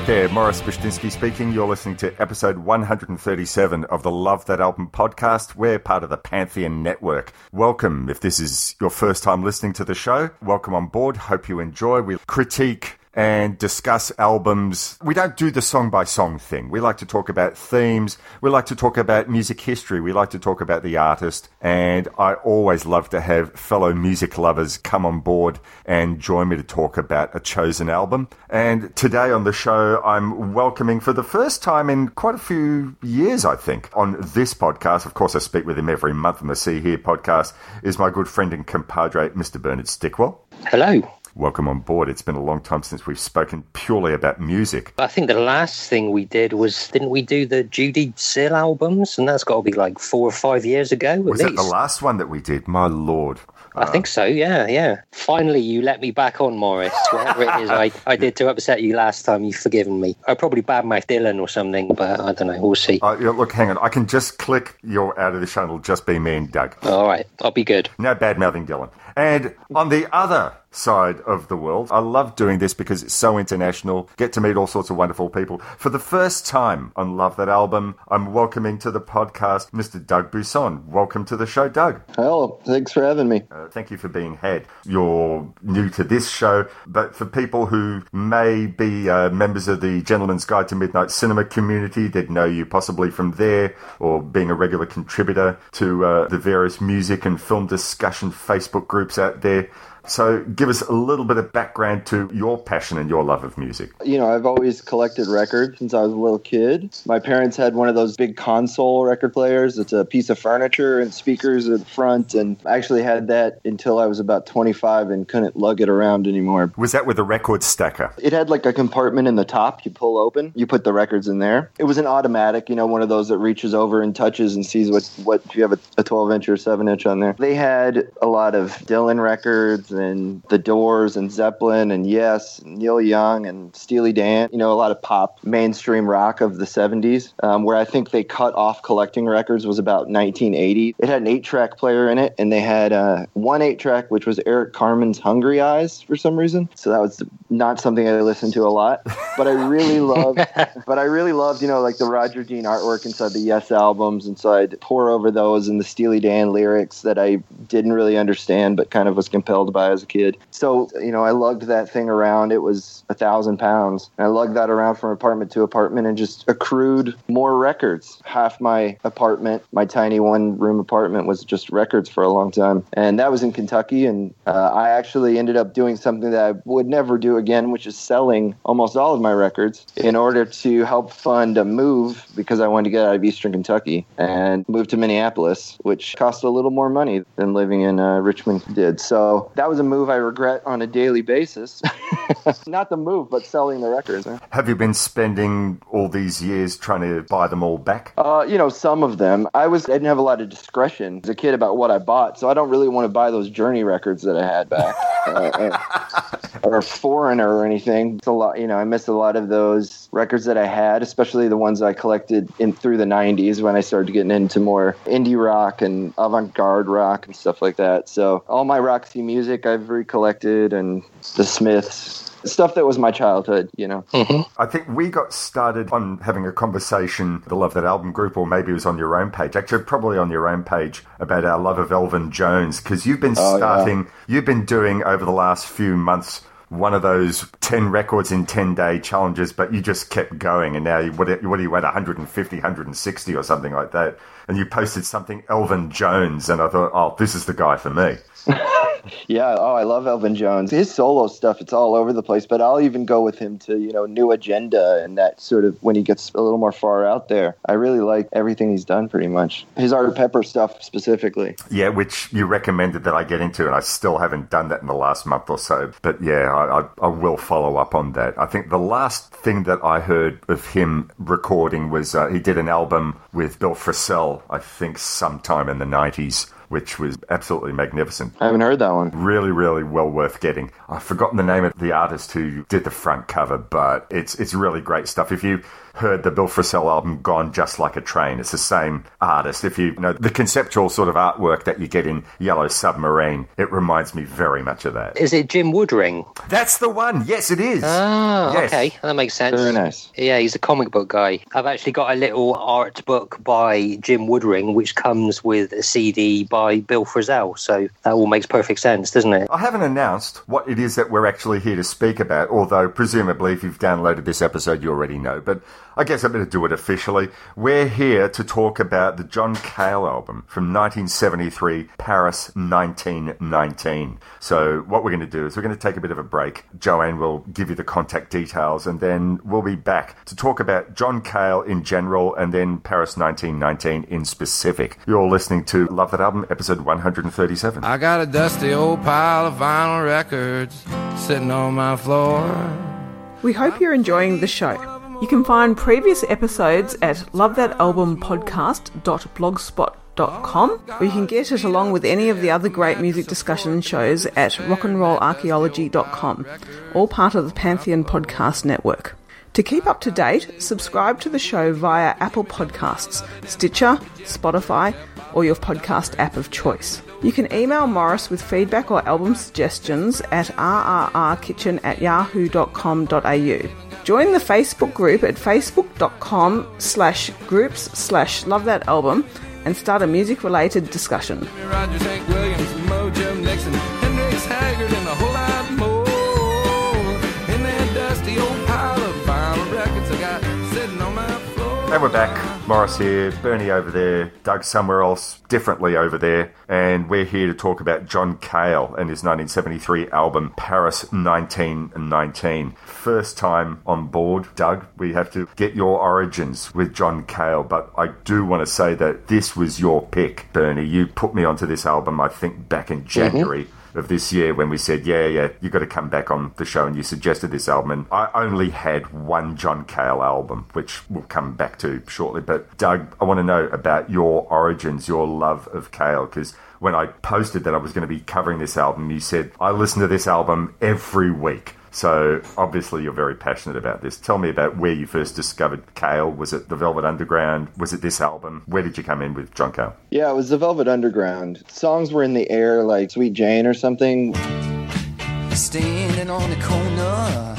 Out there, Morris Bishtinsky speaking. You're listening to episode 137 of the Love That Album podcast. We're part of the Pantheon Network. Welcome. If this is your first time listening to the show, welcome on board. Hope you enjoy. We critique and discuss albums. We don't do the song by song thing. We like to talk about themes. We like to talk about music history. We like to talk about the artist. And I always love to have fellow music lovers come on board and join me to talk about a chosen album. And today on the show, I'm welcoming for the first time in quite a few years, I think, on this podcast. Of course, I speak with him every month on the See Here podcast, is my good friend and compadre, Mr. Bernard Stickwell. Hello. Welcome on board. It's been a long time since we've spoken purely about music. I think the last thing we did was didn't we do the Judy Sill albums? And that's got to be like four or five years ago. Was least. it the last one that we did? My lord. I think so. Yeah, yeah. Finally, you let me back on, Morris. Whatever it is I, I did to upset you last time, you've forgiven me. I probably badmouthed Dylan or something, but I don't know. We'll see. Uh, look, hang on. I can just click you're out of the show. It'll just be me and Doug. All right, I'll be good. No bad mouthing Dylan. And on the other side of the world, I love doing this because it's so international. Get to meet all sorts of wonderful people. For the first time on Love That Album, I'm welcoming to the podcast Mr. Doug Busson. Welcome to the show, Doug. Hello, thanks for having me. Uh, thank you for being had. You're new to this show, but for people who may be uh, members of the Gentleman's Guide to Midnight Cinema community, they'd know you possibly from there or being a regular contributor to uh, the various music and film discussion Facebook groups out there. So, give us a little bit of background to your passion and your love of music. You know, I've always collected records since I was a little kid. My parents had one of those big console record players. It's a piece of furniture and speakers at the front. And I actually had that until I was about 25 and couldn't lug it around anymore. Was that with a record stacker? It had like a compartment in the top you pull open. You put the records in there. It was an automatic, you know, one of those that reaches over and touches and sees what, what if you have a, a 12 inch or 7 inch on there. They had a lot of Dylan records and The Doors and Zeppelin and Yes, and Neil Young and Steely Dan. You know, a lot of pop, mainstream rock of the 70s. Um, where I think they cut off collecting records was about 1980. It had an eight track player in it, and they had uh, one eight track, which was Eric Carmen's Hungry Eyes for some reason. So that was not something I listened to a lot. But I really loved, but I really loved, you know, like the Roger Dean artwork inside the Yes albums. And so I'd pour over those and the Steely Dan lyrics that I didn't really understand, but kind of was compelled by as a kid. So, you know, I lugged that thing around. It was a thousand pounds. I lugged that around from apartment to apartment and just accrued more records. Half my apartment, my tiny one room apartment, was just records for a long time. And that was in Kentucky. And uh, I actually ended up doing something that I would never do again, which is selling almost all of my records in order to help fund a move because I wanted to get out of Eastern Kentucky and move to Minneapolis, which cost a little more money than living in uh, Richmond did. So that was a move I regret on a daily basis. Not the move, but selling the records. Have you been spending all these years trying to buy them all back? Uh, you know, some of them. I was I didn't have a lot of discretion as a kid about what I bought, so I don't really want to buy those Journey records that I had back, uh, or Foreigner or anything. It's a lot, you know. I miss a lot of those records that I had, especially the ones I collected in through the '90s when I started getting into more indie rock and avant-garde rock and stuff like that. So all my Roxy music I've recollected, and the Smiths. stuff that was my childhood, you know. Mm-hmm. I think we got started on having a conversation, the Love That Album group, or maybe it was on your own page, actually, probably on your own page, about our love of Elvin Jones, because you've been Oh, yeah. starting, you've been doing over the last few months one of those 10 records in 10 day challenges, but you just kept going. And now, you, what, what are you at, 150, 160 or something like that? And you posted something, Elvin Jones, and I thought, oh, this is the guy for me. Yeah, oh, I love Elvin Jones. His solo stuff, it's all over the place, but I'll even go with him to, you know, New Agenda and that sort of when he gets a little more far out there. I really like everything he's done pretty much. His Art Pepper stuff specifically. Yeah, which you recommended that I get into, and I still haven't done that in the last month or so. But yeah, I, I, I will follow up on that. I think the last thing that I heard of him recording was uh, he did an album with Bill Frisell, I think sometime in the 90s, which was absolutely magnificent. I haven't heard that one. Really, really well worth getting. I've forgotten the name of the artist who did the front cover, but it's it's really great stuff. If you heard the Bill Frisell album Gone Just Like a Train, it's the same artist. If you know the conceptual sort of artwork that you get in Yellow Submarine, it reminds me very much of that. Is it Jim Woodring? That's the one. Yes, it is. Oh, Yes. okay. That makes sense. Very nice. Yeah, he's a comic book guy. I've actually got a little art book by Jim Woodring, which comes with a CD by Bill Frisell. So that all makes perfect sense, doesn't it? I haven't announced what it is that we're actually here to speak about, although presumably if you've downloaded this episode, you already know. But I guess I'm going to do it officially. We're here to talk about the John Cale album from 1973, Paris 1919. So what we're going to do is we're going to take a bit of a break. Joanne will give you the contact details, and then we'll be back to talk about John Cale in general and then Paris 1919 in specific. You're listening to Love That Album, episode 137. I got a dusty old pile of vinyl records sitting on my floor. We hope you're enjoying the show. You can find previous episodes at lovethatalbumpodcast.blogspot.com or you can get it along with any of the other great music discussion shows at rockandrollarchaeology.com, all part of the Pantheon Podcast Network. To keep up to date, subscribe to the show via Apple Podcasts, Stitcher, Spotify, or your podcast app of choice. You can email Morris with feedback or album suggestions at rrrkitchen at yahoo.com.au. Join the Facebook group at facebook.com slash groups slash love that album and start a music related discussion. Rogers, Hank Williams, Mojo Nixon, Hendrix Haggard, and a whole lot more. In that dusty old pile of vinyl records I got sitting on my floor. And we're back. Morris here, Bernie over there, Doug somewhere else, differently over there, and we're here to talk about John Cale and his 1973 album Paris 1919. First time on board, Doug. We have to get your origins with John Cale, but I do want to say that this was your pick, Bernie. You put me onto this album, I think, back in mm-hmm. January of this year when we said, yeah, yeah, you got to come back on the show, and you suggested this album. And I only had one John Cale album, which we'll come back to shortly. But Doug, I want to know about your origins, your love of Cale, because when I posted that I was going to be covering this album, you said, I listen to this album every week. So obviously you're very passionate about this. Tell me about where you first discovered Cale. Was it the Velvet Underground? Was it this album? Where did you come in with John Cale? Yeah, it was the Velvet Underground. Songs were in the air like Sweet Jane or something. Standing on the corner,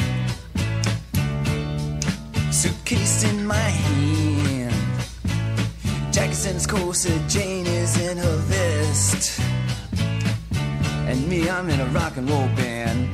suitcase in my hand. Jack's in his corset, Jane is in her vest. And me, I'm in a rock and roll band.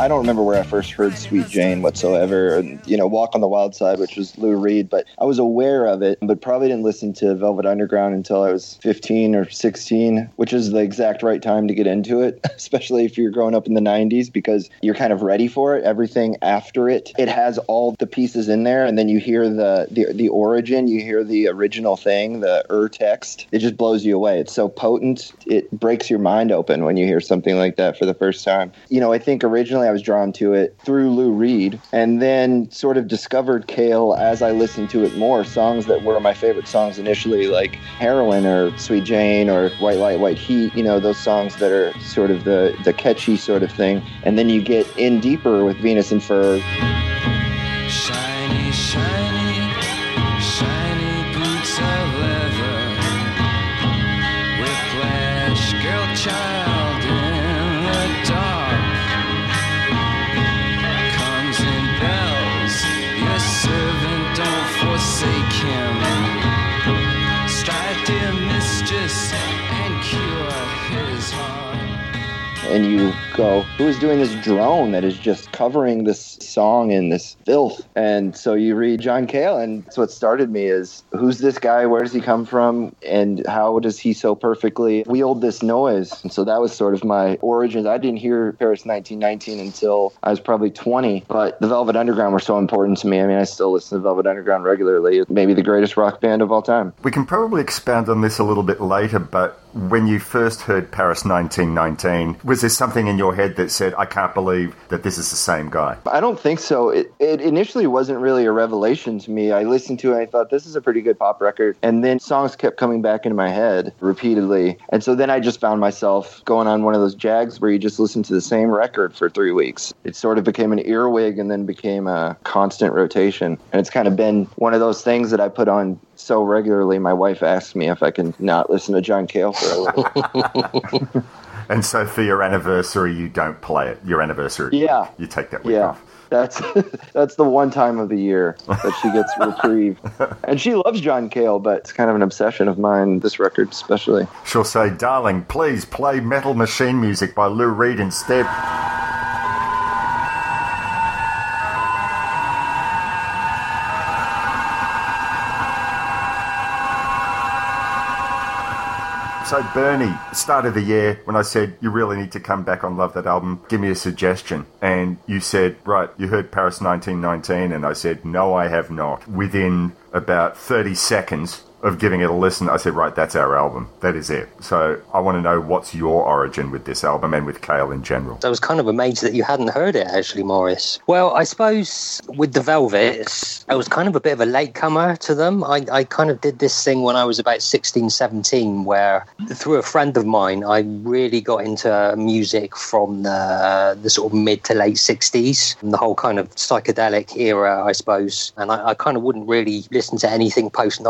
I don't remember where I first heard Sweet Jane whatsoever. And, you know, Walk on the Wild Side, which was Lou Reed, but I was aware of it, but probably didn't listen to Velvet Underground until I was 15 or 16, which is the exact right time to get into it, especially if you're growing up in the 90s because you're kind of ready for it. Everything after it, it has all the pieces in there, and then you hear the the, the origin, you hear the original thing, the ur text. It just blows you away. It's so potent, it breaks your mind open when you hear something like that for the first time. You know, I think originally I was drawn to it through Lou Reed, and then sort of discovered Cale as I listened to it more. Songs that were my favorite songs initially, like Heroin or Sweet Jane or White Light, White Heat. You know, those songs that are sort of the the catchy sort of thing. And then you get in deeper with Venus and Fur. Shiny, shiny, and you go, who is doing this drone that is just covering this song in this filth? And so you read John Cale, and that's what started me is who's this guy? Where does he come from? And how does he so perfectly wield this noise? And so that was sort of my origins. I didn't hear Paris 1919 until I was probably 20, but the Velvet Underground were so important to me. I mean, I still listen to Velvet Underground regularly. Maybe the greatest rock band of all time. We can probably expand on this a little bit later, but when you first heard Paris 1919, was there something in your head that said, I can't believe that this is the same guy? I don't think so. It, it initially wasn't really a revelation to me. I listened to it and I thought this is a pretty good pop record. And then songs kept coming back into my head repeatedly. And so then I just found myself going on one of those jags where you just listen to the same record for three weeks. It sort of became an earwig and then became a constant rotation. And it's kind of been one of those things that I put on so regularly. My wife asks me if I can not listen to John Cale for a little. And so for your anniversary, you don't play it. Your anniversary, Yeah. you take that week Yeah. off. That's that's the one time of the year that she gets reprieve. And she loves John Cale, but it's kind of an obsession of mine, this record especially. She'll say, darling, please play Metal Machine music by Lou Reed instead. So, Bernie, start of the year, when I said you really need to come back on Love That Album, give me a suggestion. And you said, right, you heard Paris 1919. And I said, no, I have not. Within about 30 seconds of giving it a listen, I said, right, that's our album. That is it. So, I want to know what's your origin with this album and with Cale in general. I was kind of amazed that you hadn't heard it, actually, Morris. Well, I suppose with the Velvets, I was kind of a bit of a latecomer to them. I, I kind of did this thing when I was about 16, 17, where through a friend of mine, I really got into music from the, the sort of mid to late 60s, the whole kind of psychedelic era, I suppose. And I, I kind of wouldn't really listen to anything post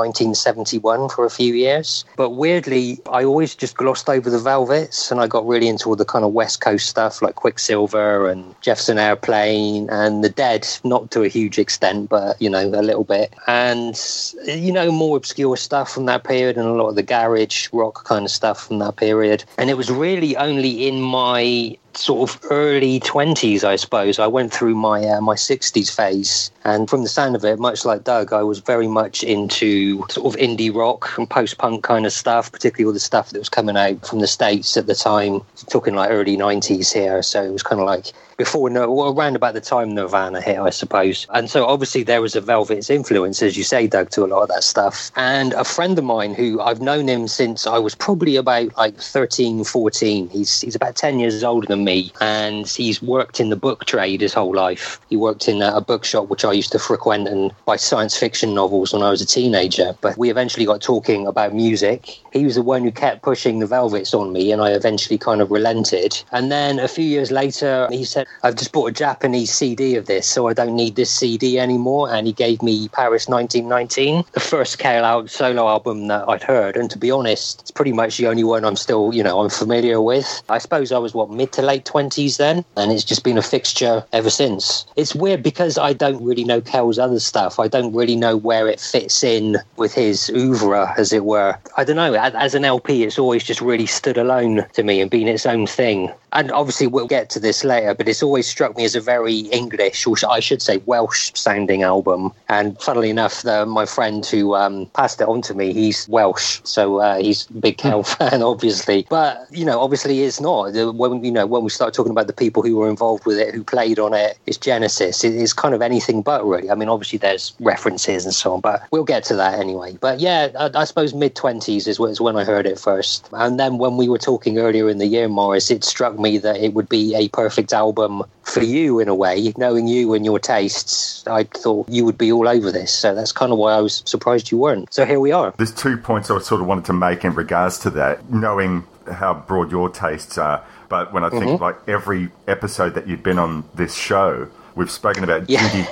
1971 for a few years. But weirdly, I always just glossed over the Velvets and I got really into all the kind of West Coast stuff like Quicksilver and Jefferson Airplane and The Dead, not to a huge extent, but, you know, a little bit. And, you know, more obscure stuff from that period and a lot of the garage rock kind of stuff from that period. And it was really only in my sort of early 20s i suppose i went through my uh, my 60s phase and from the sound of it much like doug i was very much into sort of indie rock and post-punk kind of stuff particularly all the stuff that was coming out from the states at the time talking like early 90s here. So it was kind of like before no well, around about the time nirvana hit i suppose. And so obviously there was a velvet's influence as you say doug to a lot of that stuff. And a friend of mine who i've known him since i was probably about like 13 14 he's he's about 10 years older than me and he's worked in the book trade his whole life. He worked in a, a bookshop which i used to frequent and buy science fiction novels when i was a teenager but we eventually got talking about music. He was the one who kept pushing the velvets on me and i eventually kind of relented. And then a few years later he said i've just bought a japanese cd of this so i don't need this cd anymore and he gave me paris 1919 the first Cale out solo album that i'd heard. And to be honest it's pretty much the only one i'm still you know i'm familiar with. I suppose i was what mid to late 20s then and it's just been a fixture ever since. It's weird because i don't really know Cale's other stuff. I don't really know where it fits in with his oeuvre as it were. I don't know. As an lp it's always just really stood alone to me and been its own thing. And obviously we'll get to this later but it's always struck me as a very english or i should say welsh sounding album. And funnily enough the, my friend who um, passed it on to me he's welsh. So uh, he's a big Cale fan obviously. But you know obviously it's not. When you know when we start talking about the people who were involved with it who played on it it's genesis. It is kind of anything but really i mean obviously there's references and so on but we'll get to that anyway. But yeah i, I suppose mid 20s is, is when i heard it first. And then when we were talking earlier in the year morris it struck me that it would be a perfect album for you in a way. Knowing you and your tastes i thought you would be all over this. So that's kind of why i was surprised you weren't. So here we are. There's two points I sort of wanted to make in regards to that, knowing how broad your tastes are. But when I think mm-hmm. like every episode that you've been on this show, We've spoken about Yeah. Judy.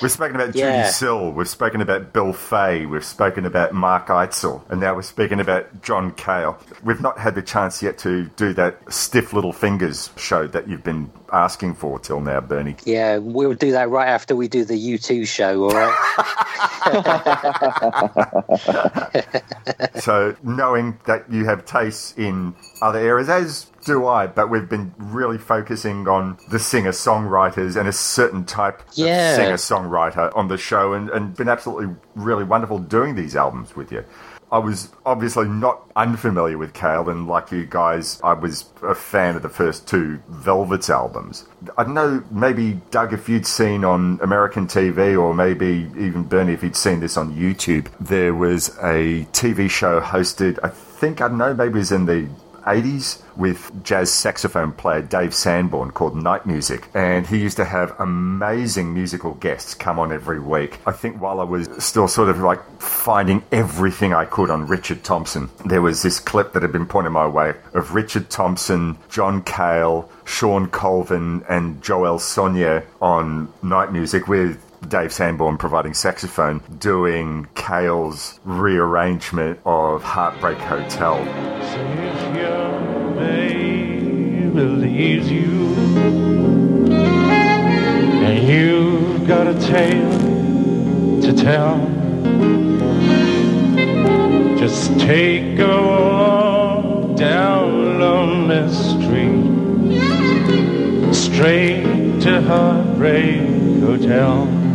We've spoken about Yeah. Judy Sill. We've spoken about Bill Fay. We've spoken about Mark Eitzel, and now we're speaking about John Cale. We've not had the chance yet to do that stiff little fingers show that you've been asking for till now, Bernie. Yeah, we'll do that right after we do the U2 show, all right? So, knowing that you have tastes in other areas, as do I, but we've been really focusing on the singer songwriters and a certain type Yeah. of singer songwriter on the show, and, and been absolutely really wonderful doing these albums with you. I was obviously not unfamiliar with Cale, and like you guys, I was a fan of the first two Velvets albums. I don't know, maybe Doug, if you'd seen on American TV, or maybe even Bernie, if you'd seen this on YouTube, there was a TV show hosted, I think, I don't know, maybe it was in the 80s with jazz saxophone player Dave Sanborn called Night Music. And he used to have amazing musical guests come on every week. I think while I was still sort of like finding everything I could on Richard Thompson, there was this clip that had been pointed my way of Richard Thompson, John Cale, Shawn Colvin, and Joel Sonia on Night Music with Dave Sanborn providing saxophone, doing Cale's rearrangement of Heartbreak Hotel. If your baby leaves you and you've got a tale to tell, just take a walk down lonely street, straight to Heartbreak Hotel.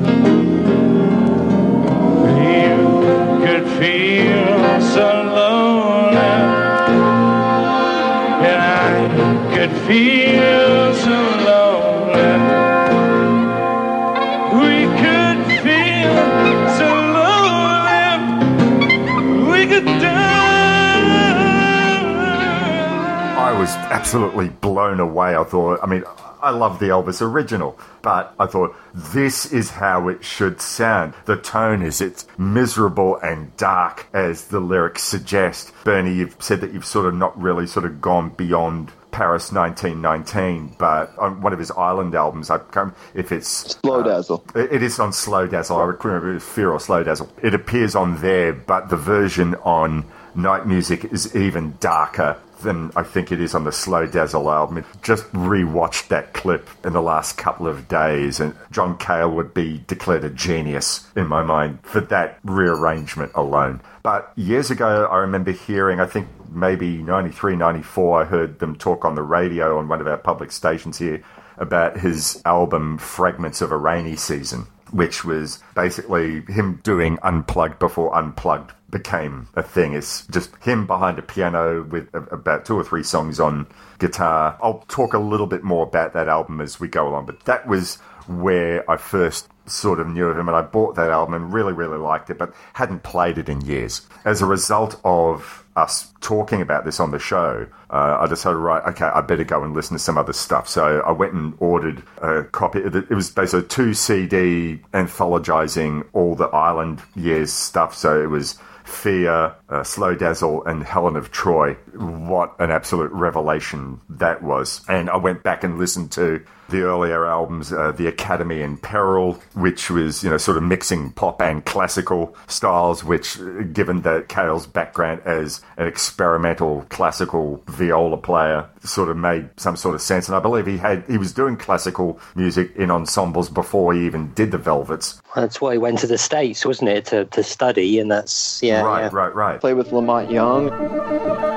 Absolutely blown away. I thought, I mean, I love the Elvis original, but I thought this is how it should sound. The tone is it's miserable and dark as the lyrics suggest. Bernie, you've said that you've sort of not really sort of gone beyond Paris 1919, but on one of his Island albums, I can't if it's Slow uh, Dazzle. it it is on Slow Dazzle. I remember it was Fear or Slow Dazzle. It appears on there, but the version on Night Music is even darker than I think it is on the Slow Dazzle album. Just rewatched that clip in the last couple of days, and John Cale would be declared a genius in my mind for that rearrangement alone. But years ago, I remember hearing, I think maybe 93, 94, I heard them talk on the radio on one of our public stations here about his album Fragments of a Rainy Season, which was basically him doing Unplugged before Unplugged became a thing. It's just him behind a piano with about two or three songs on guitar. I'll talk a little bit more about that album as we go along, but that was where I first sort of knew of him and I bought that album and really, really liked it, but hadn't played it in years. As a result of us talking about this on the show, uh, I decided, right, okay, I better go and listen to some other stuff. So I went and ordered a copy. It was basically two CD anthologizing all the Island years stuff. So it was Fear, uh, Slow Dazzle, and Helen of Troy. What an absolute revelation that was. And I went back and listened to the earlier albums, uh, The Academy in Peril, which was, you know, sort of mixing pop and classical styles, which, uh, given that Cale's background as an experimental classical viola player, sort of made some sort of sense. And I believe he had, he was doing classical music in ensembles before he even did the Velvets. That's why he went to the States, wasn't it, to, to study? And that's, yeah. right, yeah. right, right. Play with La Monte Young.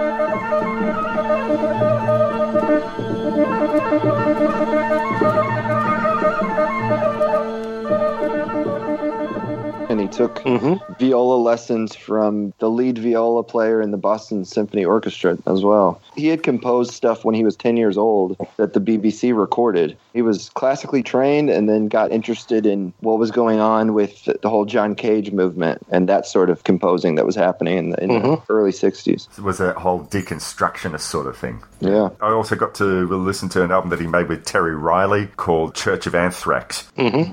And he took mm-hmm. viola lessons from the lead viola player in the Boston Symphony Orchestra as well. He had composed stuff when he was 10 years old that the BBC recorded. He was classically trained and then got interested in what was going on with the whole John Cage movement and that sort of composing that was happening in the, in the mm-hmm. early 60s. It was a whole deconstructionist sort of thing. Yeah. I also got to listen to an album that he made with Terry Riley called Church of Anthrax,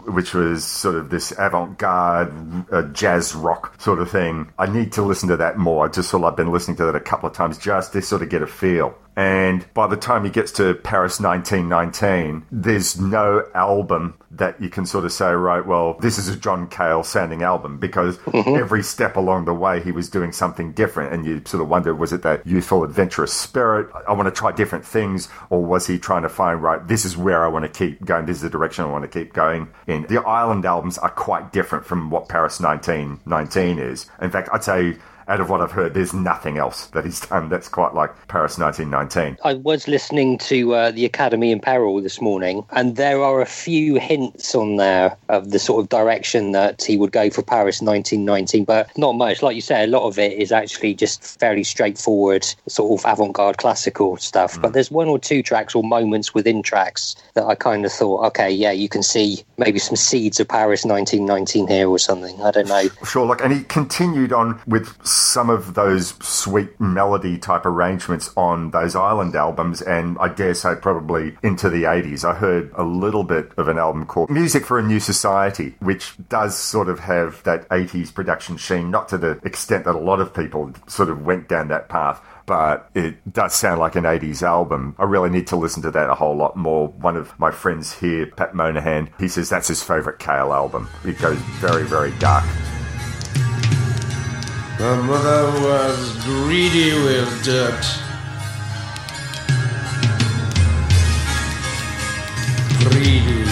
which was sort of this avant garde uh, jazz rock sort of thing. I need to listen to that more. I just feel I've been listening to that a couple of times just to sort of get a feel And by the time he gets to Paris 1919, there's no album that you can sort of say, right, well, this is a John Cale sounding album because mm-hmm. every step along the way he was doing something different. And you sort of wonder, was it that youthful, adventurous spirit? I want to try different things. Or was he trying to find, right, this is where I want to keep going. This is the direction I want to keep going in. The Island albums are quite different from what Paris 1919 is. In fact, I'd say out of what I've heard, there's nothing else that he's done that's quite like Paris 1919. I was listening to uh, the Academy in Peril this morning, and there are a few hints on there of the sort of direction that he would go for Paris 1919, but not much. Like you say, a lot of it is actually just fairly straightforward, sort of avant garde classical stuff. But there's one or two tracks or moments within tracks that I kind of thought, okay, yeah, you can see maybe some seeds of Paris 1919 here or something. I don't know. Sure, like, and he continued on with some of those sweet melody type arrangements on those Island albums, and I dare say probably into the 80s. I heard a little bit of an album called Music for a New Society, which does sort of have that 80s production sheen, not to the extent that a lot of people sort of went down that path. But it does sound like an 80s album. I really need to listen to that a whole lot more. One of my friends here, Pat Monahan, he says that's his favourite Cale album. It goes very, very dark. My mother was greedy with dirt. Greedy.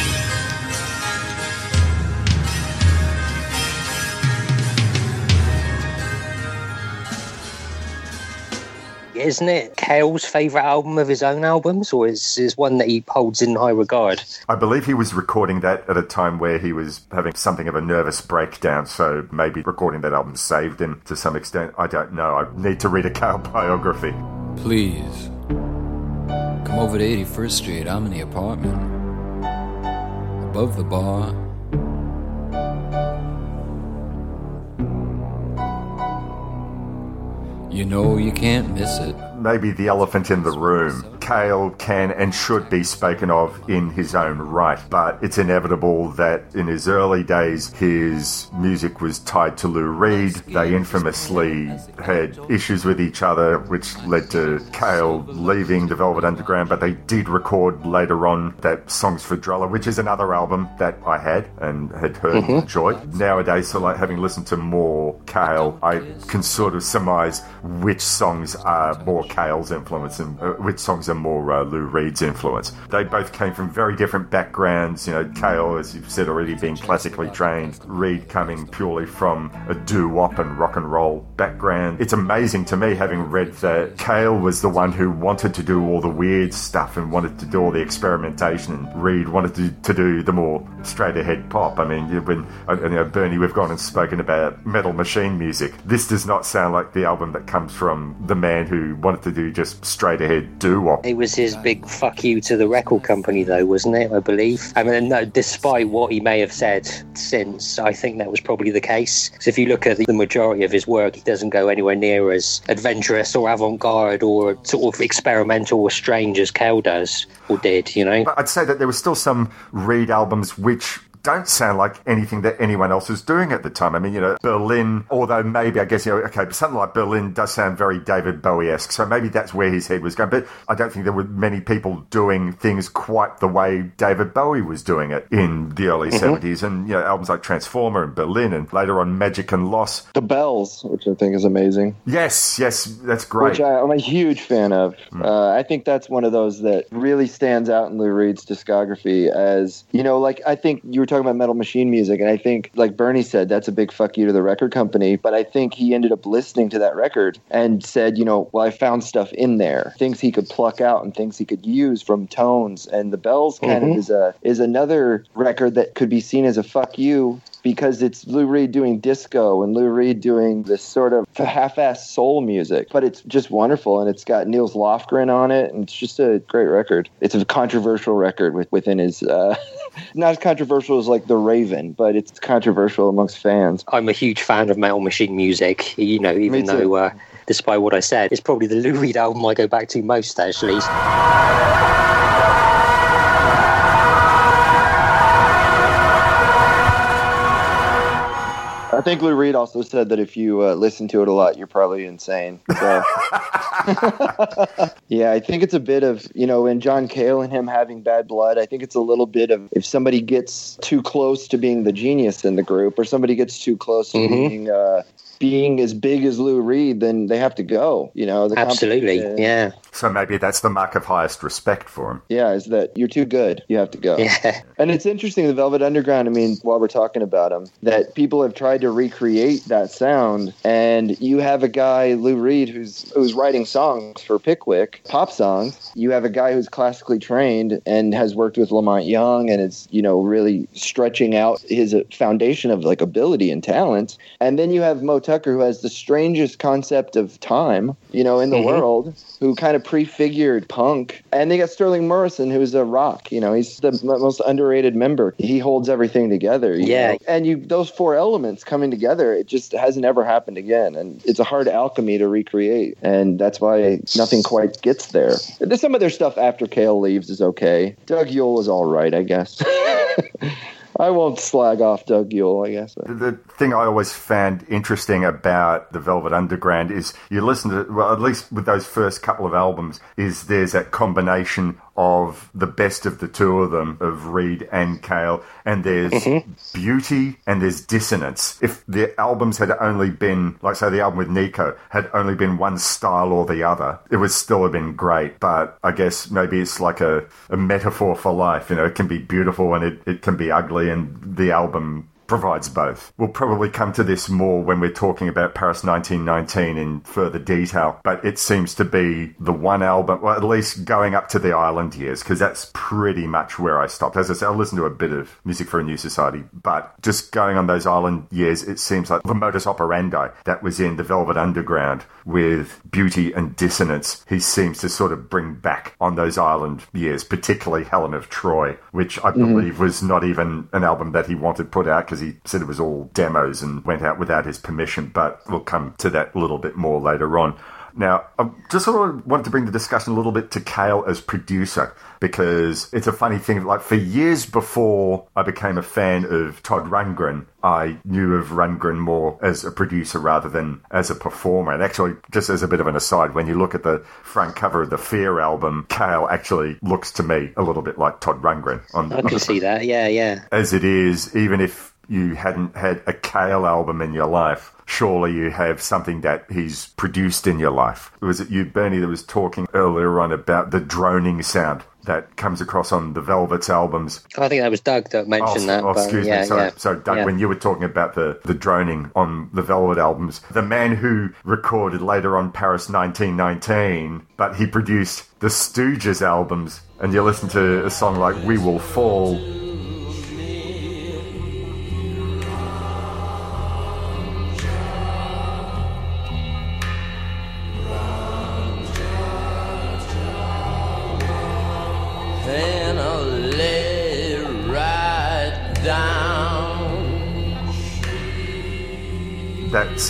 Isn't it Cale's favourite album of his own albums, or is is one that he holds in high regard? I believe he was recording that at a time where he was having something of a nervous breakdown, so maybe recording that album saved him to some extent. I don't know. I need to read a Cale biography. Please. Come over to 81st Street. I'm in the apartment. Above the bar. You know you can't miss it. Maybe the elephant in the room. Cale can and should be spoken of in his own right, but it's inevitable that in his early days his music was tied to Lou Reed. They infamously had issues with each other, which led to Cale leaving the Velvet Underground, but they did record later on that Songs for Drella, which is another album that I had and had heard and mm-hmm. enjoyed. Nowadays, so like having listened to more Cale, I can sort of surmise which songs are more Cale's influence and uh, which songs are more uh, Lou Reed's influence. They both came from very different backgrounds. You know, Cale, as you've said already, being classically trained, Reed coming purely from a doo-wop and rock and roll background. It's amazing to me, having read that Cale was the one who wanted to do all the weird stuff and wanted to do all the experimentation, and Reed wanted to, to do the more straight-ahead pop. I mean, when uh, you know, Bernie, we've gone and spoken about Metal Machine music. This does not sound like the album that comes from the man who wanted to do just straight-ahead doo-wop. It was his big fuck you to the record company, though, wasn't it? I believe. I mean, no, despite what he may have said since, I think that was probably the case. So if you look at the majority of his work, he doesn't go anywhere near as adventurous or avant-garde or sort of experimental or strange as Cale does or did. You know. But I'd say that there were still some Reed albums which don't sound like anything that anyone else was doing at the time. I mean, you know, Berlin, although maybe I guess, you know, okay, but something like Berlin does sound very David Bowie esque. So maybe that's where his head was going. But I don't think there were many people doing things quite the way David Bowie was doing it in the early 70s. And, you know, albums like Transformer and Berlin and later on Magic and Loss. The Bells, which I think is amazing, Yes, yes, that's great. which I, I'm a huge fan of. Hmm. Uh, I think that's one of those that really stands out in Lou Reed's discography as, you know, like I think you were talking about Metal Machine music, and I think, like Bernie said, that's a big fuck you to the record company. But I think he ended up listening to that record and said, you know, well, I found stuff in there, things he could pluck out and things he could use from tones. And the Bells kind of mm-hmm. is a is another record that could be seen as a fuck you because it's Lou Reed doing disco and Lou Reed doing this sort of half-ass soul music, but it's just wonderful and it's got Nils Lofgren on it and it's just a great record. It's a controversial record with, within his, uh, not as controversial as like The Raven, but it's controversial amongst fans. I'm a huge fan of Metal Machine music. You know, even though, uh, despite what I said, it's probably the Lou Reed album I go back to most. Actually, I think Lou Reed also said that if you uh, listen to it a lot, you're probably insane. So, yeah, I think it's a bit of you know, in John Cale and him having bad blood. I think it's a little bit of if somebody gets too close to being the genius in the group, or somebody gets too close to Mhm. being uh, being as big as Lou Reed, then they have to go. You know, the Absolutely, yeah. So maybe that's the mark of highest respect for him. Yeah, is that you're too good. You have to go. Yeah. And it's interesting, the Velvet Underground, I mean, while we're talking about them, that people have tried to recreate that sound. And you have a guy, Lou Reed, who's who's writing songs for Pickwick, pop songs. You have a guy who's classically trained and has worked with La Monte Young and is, you know, really stretching out his uh, foundation of like ability and talent. And then you have Moe Tucker, who has the strangest concept of time, you know, in the Mhm. world, who kind of prefigured punk. And they got Sterling Morrison, who's a rock. You know, he's the m- most underrated member. He holds everything together. you Yeah. know? And you those four elements coming together, it just hasn't ever happened again. And it's a hard alchemy to recreate. And that's why nothing quite gets there. There's some of their stuff after Cale leaves is okay. Doug Yule is all right, I guess. I won't slag off Doug Yule, I guess. The thing I always found interesting about the Velvet Underground is you listen to, well, at least with those first couple of albums, is there's that combination of the best of the two of them, of Reed and Cale, and there's mm-hmm. beauty and there's dissonance. If the albums had only been, like say the album with Nico, had only been one style or the other, it would still have been great. But I guess maybe it's like a, a metaphor for life. You know, it can be beautiful and it, it can be ugly, and the album provides both. We'll probably come to this more when we're talking about Paris 1919 in further detail, but it seems to be the one album, well, at least going up to the Island years, because that's pretty much where I stopped. As I said, I listened to a bit of Music for a New Society, but just going on those Island years, it seems like the modus operandi that was in the Velvet Underground with beauty and dissonance, he seems to sort of bring back on those Island years, particularly Helen of Troy, which I mm-hmm. believe was not even an album that he wanted put out because he said it was all demos and went out without his permission. But we'll come to that a little bit more later on. Now, I just sort of wanted to bring the discussion a little bit to Cale as producer because it's a funny thing. Like for years before I became a fan of Todd Rundgren, I knew of Rundgren more as a producer rather than as a performer. And actually, just as a bit of an aside, when you look at the front cover of the Fear album, Cale actually looks to me a little bit like Todd Rundgren. On, I on can the see that. Yeah, yeah. as it is, even if you hadn't had a Cale album in your life, surely you have something that he's produced in your life. Was it you, Bernie, that was talking earlier on about the droning sound that comes across on the Velvet's albums? Oh, I think that was Doug that oh, mentioned that. oh, excuse yeah, me. Sorry, yeah. sorry, Doug. Yeah. When you were talking about the, the droning on the Velvet albums, the man who recorded later on Paris 1919, but he produced the Stooges albums, and you listen to a song like We Will Fall.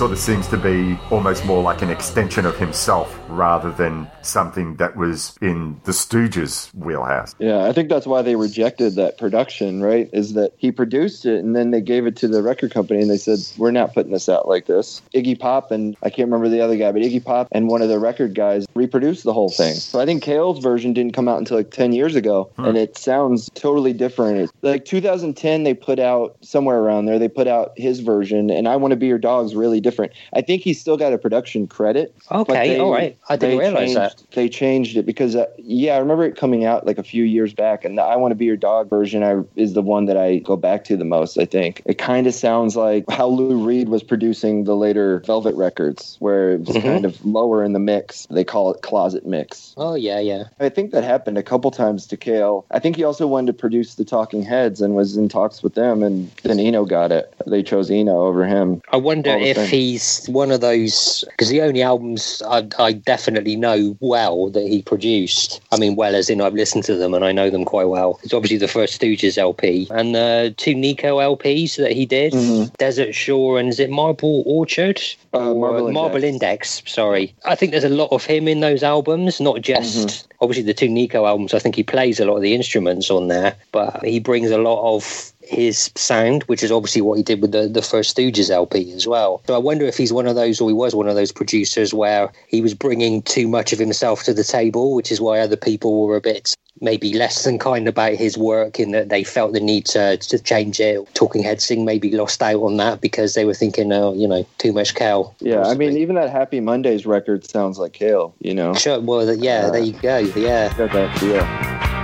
Sort of seems to be almost more like an extension of himself rather than something that was in the Stooges' wheelhouse. Yeah, I think that's why they rejected that production, right? Is that he produced it and then they gave it to the record company and they said, We're not putting this out like this. Iggy Pop and I can't remember the other guy, but Iggy Pop and one of the record guys reproduced the whole thing. So I think Cale's version didn't come out until like 10 years ago hmm. and it sounds totally different. It's like 2010, they put out somewhere around there, they put out his version and I Want to Be Your Dog's really different. I think he's still got a production credit. Okay, all right. I didn't they realize that. changed- They changed it because, uh, yeah, I remember it coming out like a few years back, and the "I Want to Be Your Dog" version I, is the one that I go back to the most. I think it kind of sounds like how Lou Reed was producing the later Velvet records, where it was Mhm. kind of lower in the mix. They call it closet mix. Oh yeah, yeah. I think that happened a couple times to Cale. I think he also wanted to produce the Talking Heads and was in talks with them, and then Eno got it. They chose Eno over him. I wonder if same. He's one of those because the only albums I, I definitely know well that he produced. I mean, well as in I've listened to them and I know them quite well. It's obviously the first Stooges LP and the two Nico LPs that he did, Mhm. Desert Shore and is it Marble Orchard? Uh, Or Marble Index. Index. Sorry, I think there's a lot of him in those albums, not just. Mm-hmm. Obviously, the two Nico albums, I think he plays a lot of the instruments on there, but he brings a lot of his sound, which is obviously what he did with the, the first Stooges LP as well. So I wonder if he's one of those, or he was one of those producers where he was bringing too much of himself to the table, which is why other people were a bit maybe less than kind about his work in that they felt the need to, to change it. Talking Head Sing maybe lost out on that because they were thinking, oh, you know, too much Cale. Yeah, I mean, even that Happy Mondays record sounds like Cale, you know? Sure, well, th- yeah, there you go, yeah. Got that feel.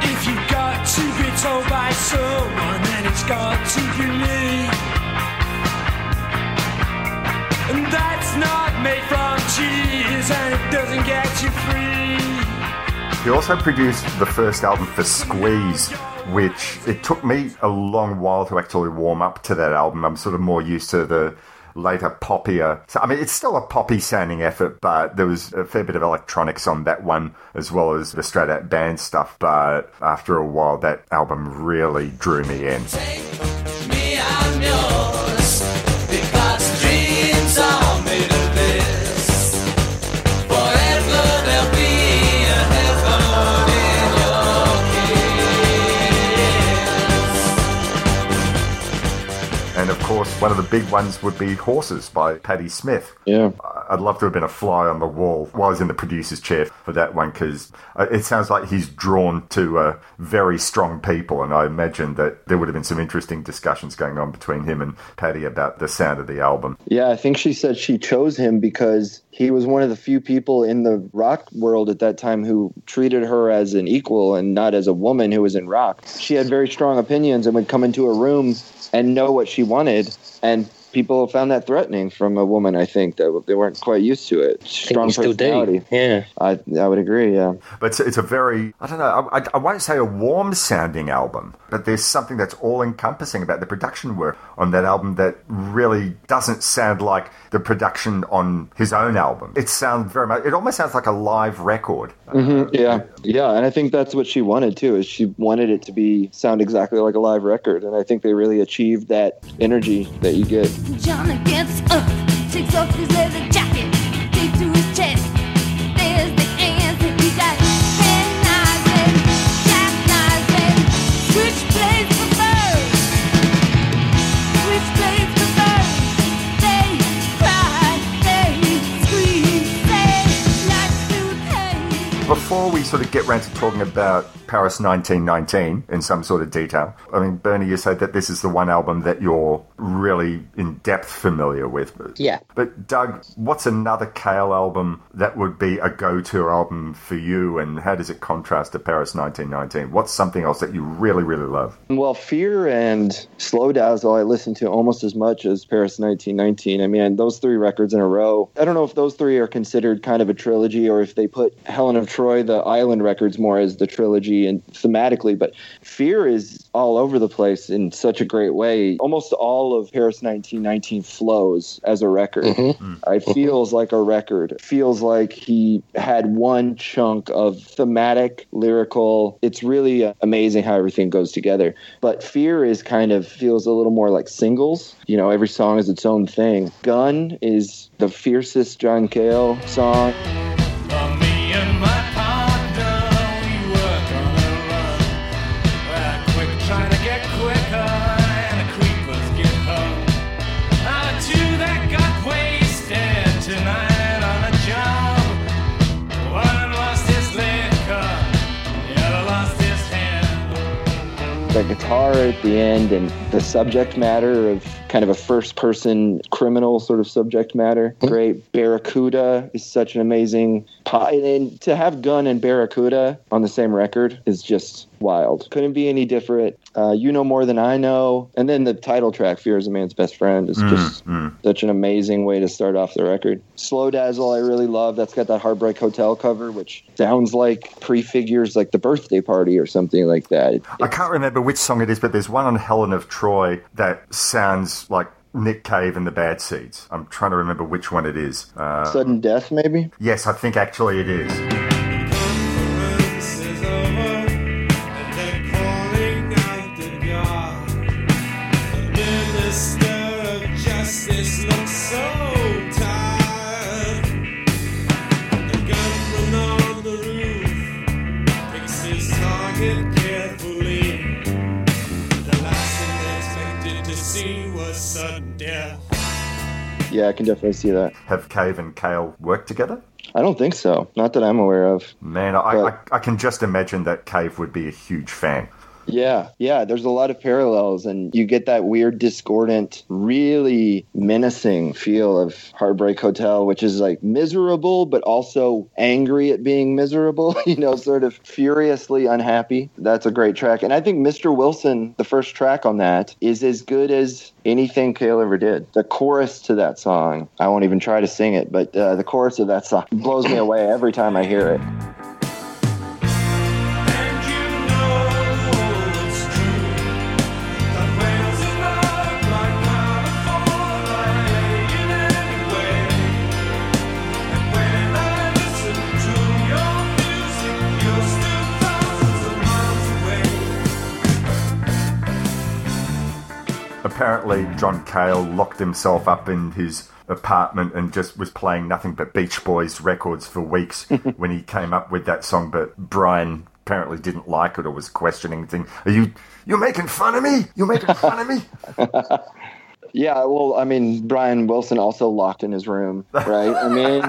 If you got to be told by someone, then it's got to be me. And that's not made from cheese, and it doesn't get you free. He also produced the first album for Squeeze, which it took me a long while to actually warm up to that album. I'm sort of more used to the later poppier. So, I mean, it's still a poppy sounding effort, but there was a fair bit of electronics on that one as well as the straight out band stuff. But after a while, that album really drew me in. One of the big ones would be Horses by Patti Smith. Yeah. I'd love to have been a fly on the wall while I was in the producer's chair for that one because it sounds like he's drawn to uh, very strong people, and I imagine that there would have been some interesting discussions going on between him and Patti about the sound of the album. Yeah, I think she said she chose him because he was one of the few people in the rock world at that time who treated her as an equal and not as a woman who was in rock. She had very strong opinions and would come into a room and know what she wanted and people found that threatening from a woman i think that they weren't quite used to it strong we still do. personality Yeah. I, I would agree yeah But it's, it's a very, I don't know, I, I won't say a warm sounding album, but there's something that's all encompassing about the production work on that album that really doesn't sound like the production on his own album. It sounds very much, it almost sounds like a live record. hmm yeah yeah and i think that's what she wanted too is she wanted it to be sound exactly like a live record and i think they really achieved that energy that you get Johnny gets up, takes off his leather jacket, deep to his chest. There's the answer. He got penknives and jackknives and switchblades for birds. For birds. They cry, they scream, they. Before we sort of get round to talking about Paris 1919 in some sort of detail, I mean, Bernie, you said that this is the one album that you're really in depth familiar with. Yeah. But Doug, what's another Cale album that would be a go-to album for you, and how does it contrast to Paris 1919? What's something else that you really, really love? Well, Fear and Slow Dazzle, I listen to almost as much as Paris 1919. I mean, those three records in a row. I don't know if those three are considered kind of a trilogy or if they put Helen of Troy, the Island records, more as the trilogy and thematically. But Fear is all over the place in such a great way. Almost all of Paris 1919 flows as a record. It feels like a record. It feels like he had one chunk of thematic, lyrical. It's really uh, amazing how everything goes together. But Fear is kind of feels a little more like singles. You know, every song is its own thing. Gun is the fiercest John Cale song. Guitar at the end and the subject matter of kind of a first person criminal sort of subject matter. Great. Barracuda is such an amazing pie. And to have Gun and Barracuda on the same record is just wild. Couldn't be any different. Uh, you know more than I know. And then the title track, Fear is a Man's Best Friend, is just such an amazing way to start off the record. Slow Dazzle, I really love. That's got that Heartbreak Hotel cover, which sounds like prefigures like the birthday party or something like that. It- I can't remember which song it is, but there's one on Helen of Troy that sounds like Nick Cave and the Bad Seeds. I'm trying to remember which one it is. Uh, Sudden Death, maybe? yes, I think actually it is. Yeah, I can definitely see that. Have Cave and Cale worked together? I don't think so. Not that I'm aware of. Man, I, I, I can just imagine that Cave would be a huge fan. Yeah, yeah, there's a lot of parallels, and you get that weird, discordant, really menacing feel of Heartbreak Hotel, which is like miserable, but also angry at being miserable, you know, sort of furiously unhappy. That's a great track. And I think Mr. Wilson, the first track on that, is as good as anything Cale ever did. The chorus to that song, I won't even try to sing it, but uh, the chorus of that song blows me away every time I hear it. Apparently, John Cale locked himself up in his apartment and just was playing nothing but Beach Boys records for weeks when he came up with that song. But Brian apparently didn't like it or was questioning things. Are you you're making fun of me? You're making fun of me? Yeah, well, I mean, Brian Wilson also locked in his room, right? I mean,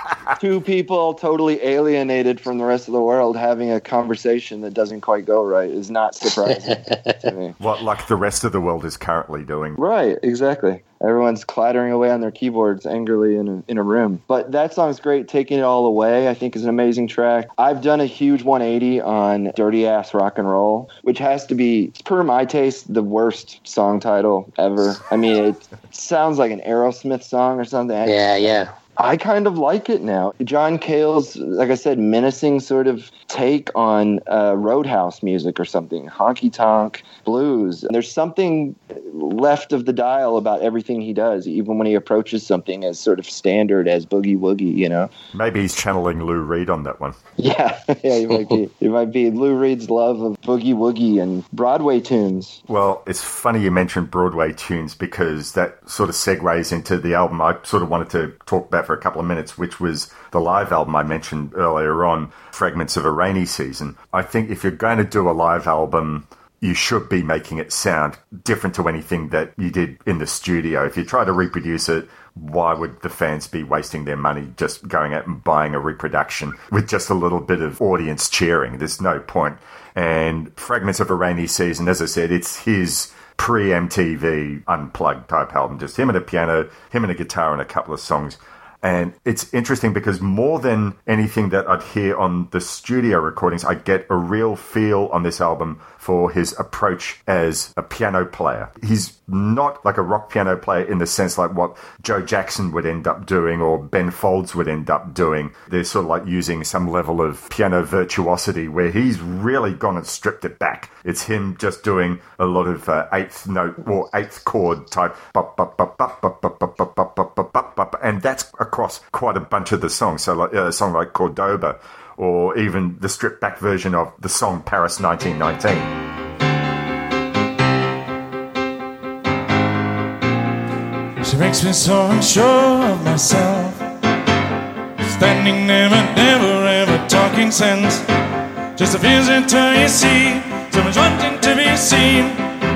two people totally alienated from the rest of the world having a conversation that doesn't quite go right is not surprising to me. What like the rest of the world is currently doing. Right, exactly. Everyone's clattering away on their keyboards angrily in a, in a room. But that song's great. Taking It All Away, I think, is an amazing track. I've done a huge 180 on Dirty Ass Rock and Roll, which has to be, per my taste, the worst song title ever. I mean, it sounds like an Aerosmith song or something. Yeah, yeah. I kind of like it now. John Cale's, like I said, menacing sort of take on uh, roadhouse music or something, honky tonk blues. And There's something left of the dial about everything he does, even when he approaches something as sort of standard as boogie woogie. You know? Maybe he's channeling Lou Reed on that one. Yeah, yeah, he might be. It might be Lou Reed's love of boogie woogie and Broadway tunes. Well, it's funny you mentioned Broadway tunes because that sort of segues into the album I sort of wanted to talk about for a couple of minutes, which was the live album I mentioned earlier on, Fragments of a Rainy Season. I think if you're going to do a live album, you should be making it sound different to anything that you did in the studio. If you try to reproduce it, why would the fans be wasting their money just going out and buying a reproduction with just a little bit of audience cheering? There's no point. And Fragments of a Rainy Season, as I said, it's his pre MTV unplugged type album, just him and a piano, him and a guitar, and a couple of songs. And it's interesting because more than anything that I'd hear on the studio recordings, I get a real feel on this album for his approach as a piano player. He's not like a rock piano player in the sense like what Joe Jackson would end up doing or Ben Folds would end up doing. They're sort of like using some level of piano virtuosity where he's really gone and stripped it back. It's him just doing a lot of uh, eighth note or eighth chord type, and that's across quite a bunch of the songs. So like a song like Cordoba or even the stripped back version of the song Paris 1919. She makes me so unsure of myself. Standing there, but never ever talking sense. Just a visitor, you see. Someone's wanting to be seen.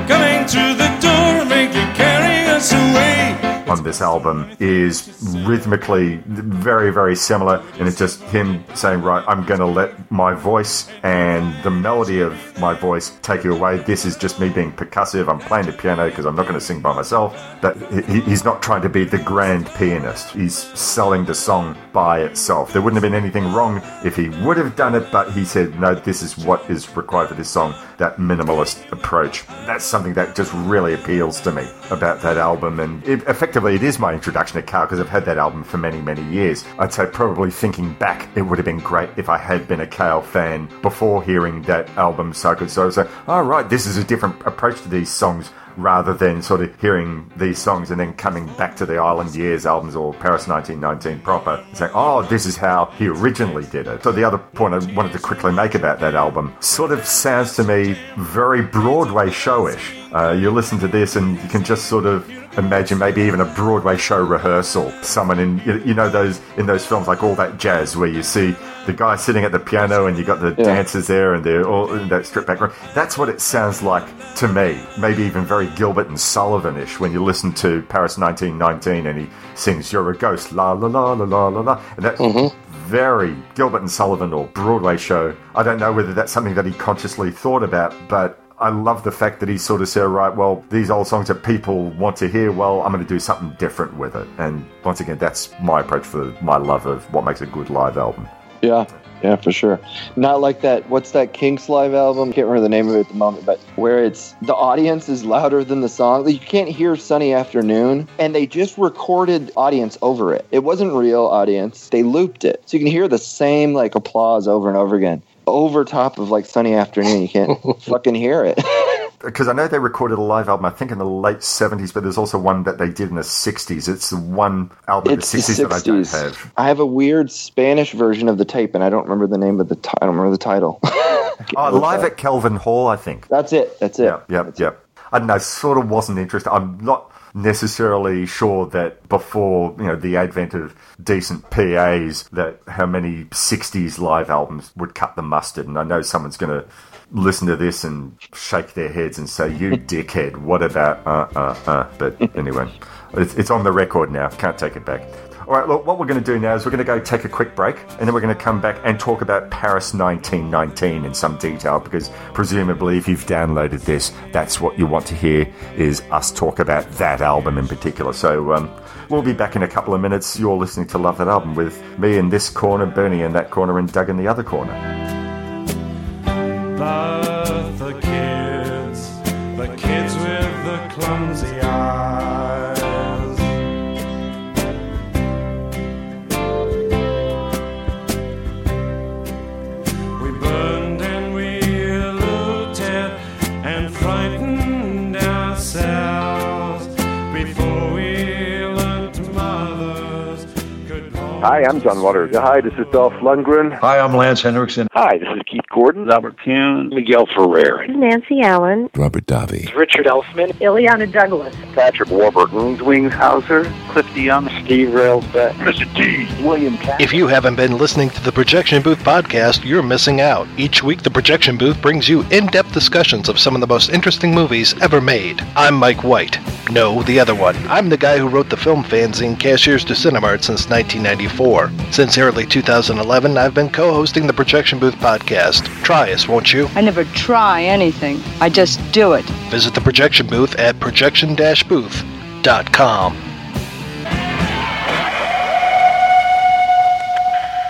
Coming through the door, make you carry us away. On this album is rhythmically very, very similar. And it's just him saying, Right, I'm going to let my voice and the melody of my voice take you away. This is just me being percussive. I'm playing the piano because I'm not going to sing by myself. That he, he's not trying to be the grand pianist. He's selling the song by itself. There wouldn't have been anything wrong if he would have done it, but he said, No, this is what is required for this song. That minimalist approach. That's something that just really appeals to me about that album. And it, effectively, it is my introduction to Carl because I've had that album for many, many years. I'd say probably thinking back, it would have been great if I had been a Cale fan before hearing that album so I was like, oh, right, this is a different approach to these songs rather than sort of hearing these songs and then coming back to the Island Years albums or Paris 1919 proper and saying, oh, this is how he originally did it. So the other point I wanted to quickly make about that album sort of sounds to me very Broadway showish. Uh, you listen to this and you can just sort of imagine maybe even a Broadway show rehearsal. Someone in you you know those in those films like all that jazz where you see the guy sitting at the piano and you got the Yeah. dancers there and they're all in that strip background. That's what it sounds like to me. Maybe even very Gilbert and Sullivan-ish when you listen to Paris 1919 and he sings "You're a Ghost," la la la la la la la, and that's mm-hmm. very Gilbert and Sullivan or Broadway show. I don't know whether that's something that he consciously thought about, but. I love the fact that he sort of said, right, well, these old songs that people want to hear, well, I'm going to do something different with it. And once again, that's my approach for my love of what makes a good live album. Yeah, yeah, for sure. Not like that. What's that Kinks live album? Can't remember the name of it at the moment, but where it's the audience is louder than the song. You can't hear "Sunny Afternoon," and they just recorded audience over it. It wasn't real audience. They looped it, so you can hear the same like applause over and over again, over top of like "Sunny Afternoon." You can't fucking hear it. because I know they recorded a live album, I think in the late 70s, but there's also one that they did in the 60s. It's the one album in the It's the 60s, that I don't have. I have a weird Spanish version of the tape, and I don't remember the name of the. T- I don't remember the title. Oh, live at Kelvin Hall, I think. That's it. That's it. Yep, yep, yep. I don't know, sort of wasn't interested. I'm not necessarily sure that before, you know, the advent of decent PAs, that how many 60s live albums would cut the mustard. And I know someone's going to listen to this and shake their heads and say, you dickhead, what about, uh, uh, uh. But anyway, it's, it's on the record now. Can't take it back. All right, look, what we're going to do now is we're going to go take a quick break and then we're going to come back and talk about Paris 1919 in some detail because presumably if you've downloaded this, that's what you want to hear is us talk about that album in particular. So um, we'll be back in a couple of minutes. You're listening to Love That Album with me in this corner, Bernie in that corner, and Doug in the other corner. But the kids, the kids with the clumsy Hi, I'm John Waters. Hi, this is Dolph Lundgren. Hi, I'm Lance Henriksen. Hi, this is Keith Gordon. Robert Kuhn. Miguel Ferrer. Nancy Allen. Robert Davi. Richard Elfman. Illeana Douglas. Patrick Warburton. Wings Zwingshauser. Cliff DeYoung. Steve Railsback. Mr. T. William Katt. If you haven't been listening to the Projection Booth podcast, you're missing out. Each week, the Projection Booth brings you in depth discussions of some of the most interesting movies ever made. I'm Mike White. No, the other one. I'm the guy who wrote the film fanzine Cashiers du Cinemart since 1994. Since early 2011, I've been co hosting the Projection Booth podcast. Try us, won't you? I never try anything. I just do it. Visit the Projection Booth at projection booth.com.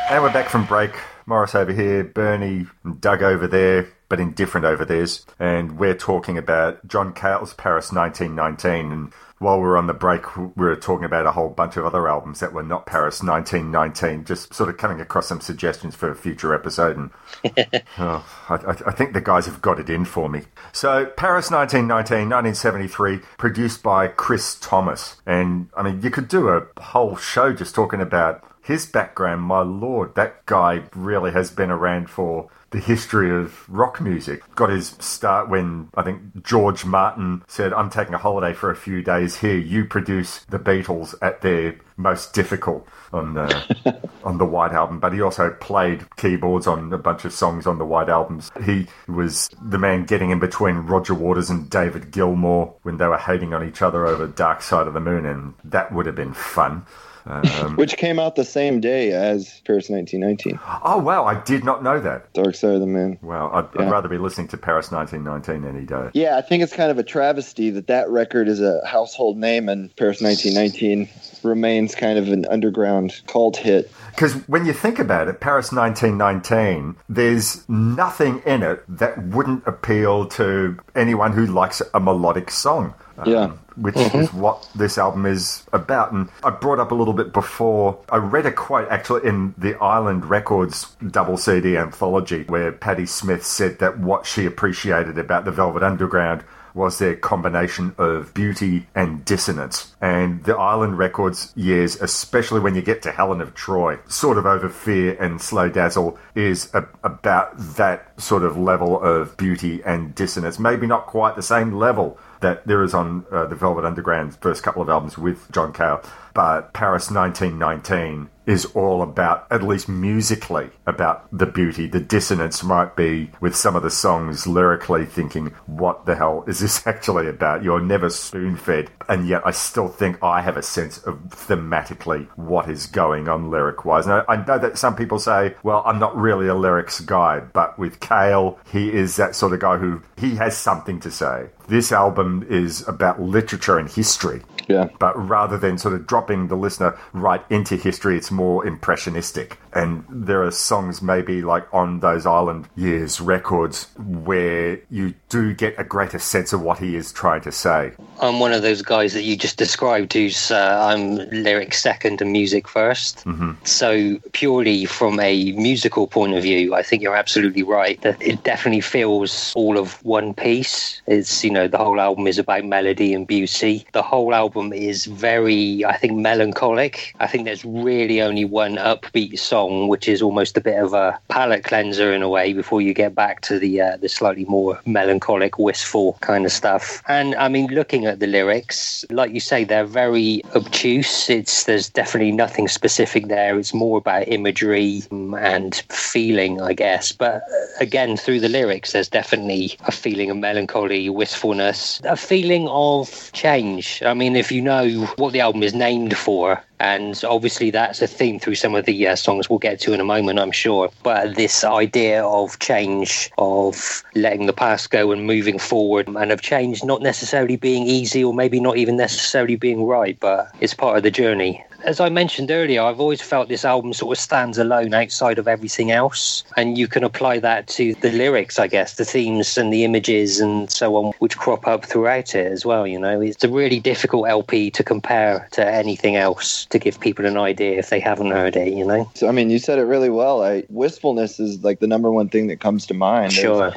And we're back from break. Morris over here, Bernie and Doug over there, but indifferent over theirs. And we're talking about John Cale's Paris 1919. And while we are on the break, we were talking about a whole bunch of other albums that were not Paris 1919, just sort of coming across some suggestions for a future episode. And oh, I, I- I think the guys have got it in for me. So, Paris 1919, 1973, produced by Chris Thomas. And I mean, you could do a whole show just talking about his background, my lord, that guy really has been around for the history of rock music. Got his start when I think George Martin said, I'm taking a holiday for a few days here. You produce the Beatles at their most difficult on the, on the White Album. But he also played keyboards on a bunch of songs on the White Albums. He was the man getting in between Roger Waters and David Gilmour when they were hating on each other over Dark Side of the Moon, and that would have been fun. Um, Which came out the same day as Paris 1919. Oh wow, I did not know that. Dark Side of the Moon. Wow, I'd, I'd rather be listening to Paris 1919 any day. Yeah, I think it's kind of a travesty that that record is a household name and Paris 1919 remains kind of an underground cult hit. Because when you think about it, Paris 1919, there's nothing in it that wouldn't appeal to anyone who likes a melodic song. Um, Yeah. Which Mhm. is what this album is about. And I brought up a little bit before, I read a quote actually in the Island Records double CD anthology where Patti Smith said that what she appreciated about the Velvet Underground was their combination of beauty and dissonance. And the Island Records years, especially when you get to Helen of Troy, sort of over Fear and Slow Dazzle, is a, about that sort of level of beauty and dissonance. Maybe not quite the same level that there is on uh, the Velvet Underground's first couple of albums with John Cale, but Paris 1919 is all about, at least musically, about the beauty. The dissonance might be with some of the songs lyrically thinking, what the hell is this actually about? You're never spoon fed. And yet I still think I have a sense of thematically what is going on lyric wise. Now, I know that some people say, well, I'm not really a lyrics guy, but with Cale, he is that sort of guy who he has something to say. This album is about literature and history. Yeah. But rather than sort of dropping the listener right into history, it's more impressionistic. And there are songs maybe like on those Island Years records where you do get a greater sense of what he is trying to say. I'm one of those guys that you just described who's uh, I'm lyrics second and music 1st Mm-hmm. So purely from a musical point of view, I think you're absolutely right that it definitely feels all of one piece. It's you know the whole album is about melody and beauty. The whole album is very I think melancholic. I think there's really only one upbeat song, which is almost a bit of a palate cleanser in a way before you get back to the uh, the slightly more melancholic, wistful kind of stuff. And I mean, looking at the lyrics, like you say, they're very obtuse. It's there's definitely nothing specific there. It's more about imagery um, and feeling, I guess. But uh, again, through the lyrics, there's definitely a feeling of melancholy, wistfulness, a feeling of change. I mean, if you know what the album is named for, and obviously that's a theme through some of the uh, songs we'll get to in a moment, I'm sure. But this idea of change, of letting the past go and moving forward, and of change not necessarily being easy or maybe not even necessarily being right, but it's part of the journey. As I mentioned earlier, I've always felt this album sort of stands alone outside of everything else. And you can apply that to the lyrics, I guess, the themes and the images and so on, which crop up throughout it as well. You know, it's a really difficult LP to compare to anything else to give people an idea if they haven't heard it, you know? So I mean, you said it really well. I, wistfulness is like the number one thing that comes to mind. Sure. There's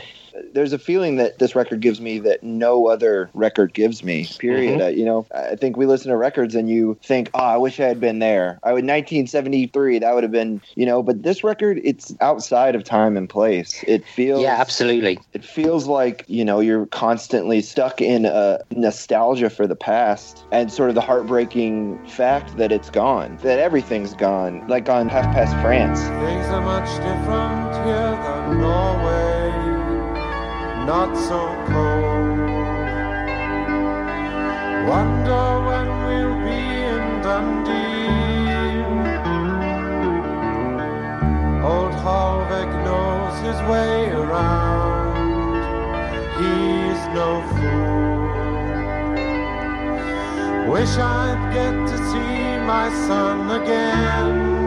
a feeling that this record gives me that no other record gives me. Period. Mhm. Uh, you know, I think we listen to records and you think, "Oh, I wish I had been there." I would 1973. That would have been, you know. But this record, it's outside of time and place. It feels Yeah, absolutely. it feels like you know you're constantly stuck in a nostalgia for the past and sort of the heartbreaking fact that it's gone that everything's gone like on half past france Things are much different here than Norway. Not so cold. Wonder when we'll be in Dundee. Old Halvek knows his way around. He's no fool. Wish I'd get to see my son again.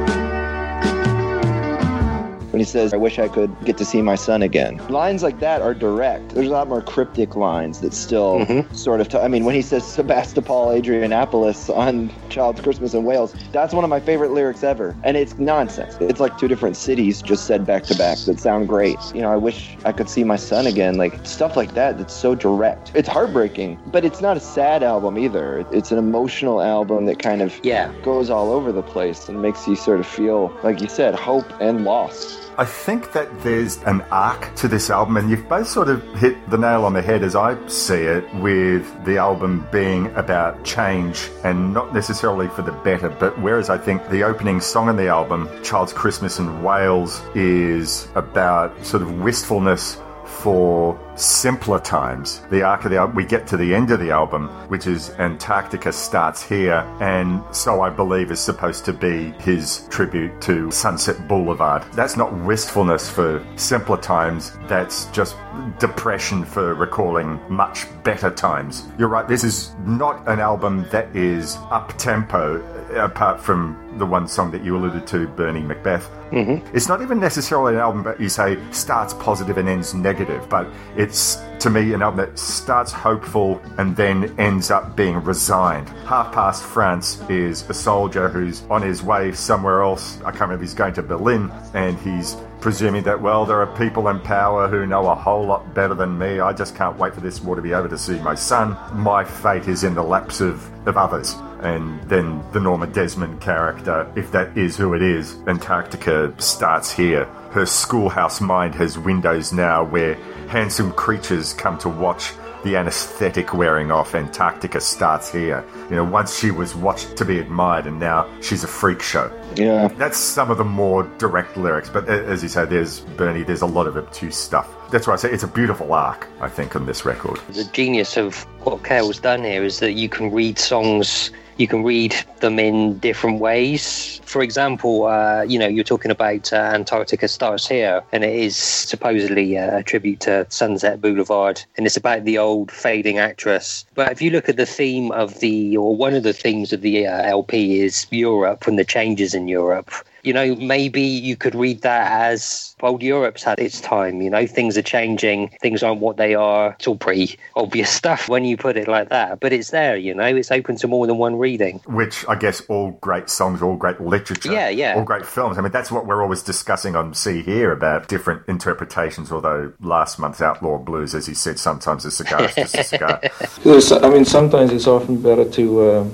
When he says i wish i could get to see my son again. Lines like that are direct. There's a lot more cryptic lines that still mm-hmm. sort of t- I mean when he says sebastopol adrianopolis on child's christmas in wales that's one of my favorite lyrics ever. And it's nonsense. It's like two different cities just said back to back that sound great. You know i wish i could see my son again. Like stuff like that that's so direct. It's heartbreaking but it's not a sad album either. It's an emotional album that kind of yeah. goes all over the place and makes you sort of feel like you said hope and loss I think that there's an arc to this album, and you've both sort of hit the nail on the head as I see it, with the album being about change and not necessarily for the better. But whereas I think the opening song on the album, Child's Christmas in Wales, is about sort of wistfulness for simpler times. The arc of the we get to the end of the album, which is Antarctica starts here, and so I believe is supposed to be his tribute to Sunset Boulevard. That's not wistfulness for simpler times, that's just depression for recalling much better times. You're right, this is not an album that is up tempo, apart from the one song that you alluded to, Burning Macbeth. Mm-hmm. It's not even necessarily an album that you say starts positive and ends negative, but it's to me an album that starts hopeful and then ends up being resigned. Half Past France is a soldier who's on his way somewhere else. I can't remember he's going to Berlin and he's presuming that, well, there are people in power who know a whole lot better than me. I just can't wait for this war to be over to see my son. My fate is in the laps of, of others. And then the Norma Desmond character, if that is who it is, Antarctica starts here. Her schoolhouse mind has windows now where handsome creatures come to watch the anesthetic wearing off. Antarctica starts here. You know, once she was watched to be admired, and now she's a freak show. Yeah. That's some of the more direct lyrics, but as you say, there's Bernie, there's a lot of obtuse stuff. That's why I say it's a beautiful arc, I think, on this record. The genius of what Cale's done here is that you can read songs, you can read them in different ways. For example, uh, you know, you're talking about uh, Antarctica Starts Here, and it is supposedly uh, a tribute to Sunset Boulevard, and it's about the old fading actress. But if you look at the theme of the, or one of the themes of the uh, LP is Europe and the changes in Europe. You know, maybe you could read that as old Europe's had its time. You know, things are changing, things aren't what they are. It's all pretty obvious stuff when you put it like that, but it's there. You know, it's open to more than one reading. Which I guess all great songs, all great literature, Yeah, yeah. all great films. I mean, that's what we're always discussing on See Here about different interpretations. Although last month's Outlaw Blues, as you said, sometimes a cigar is just a cigar. There's, I mean, sometimes it's often better to uh,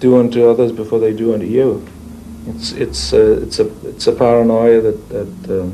do unto others before they do unto you. It's it's uh, it's a it's a paranoia that that um,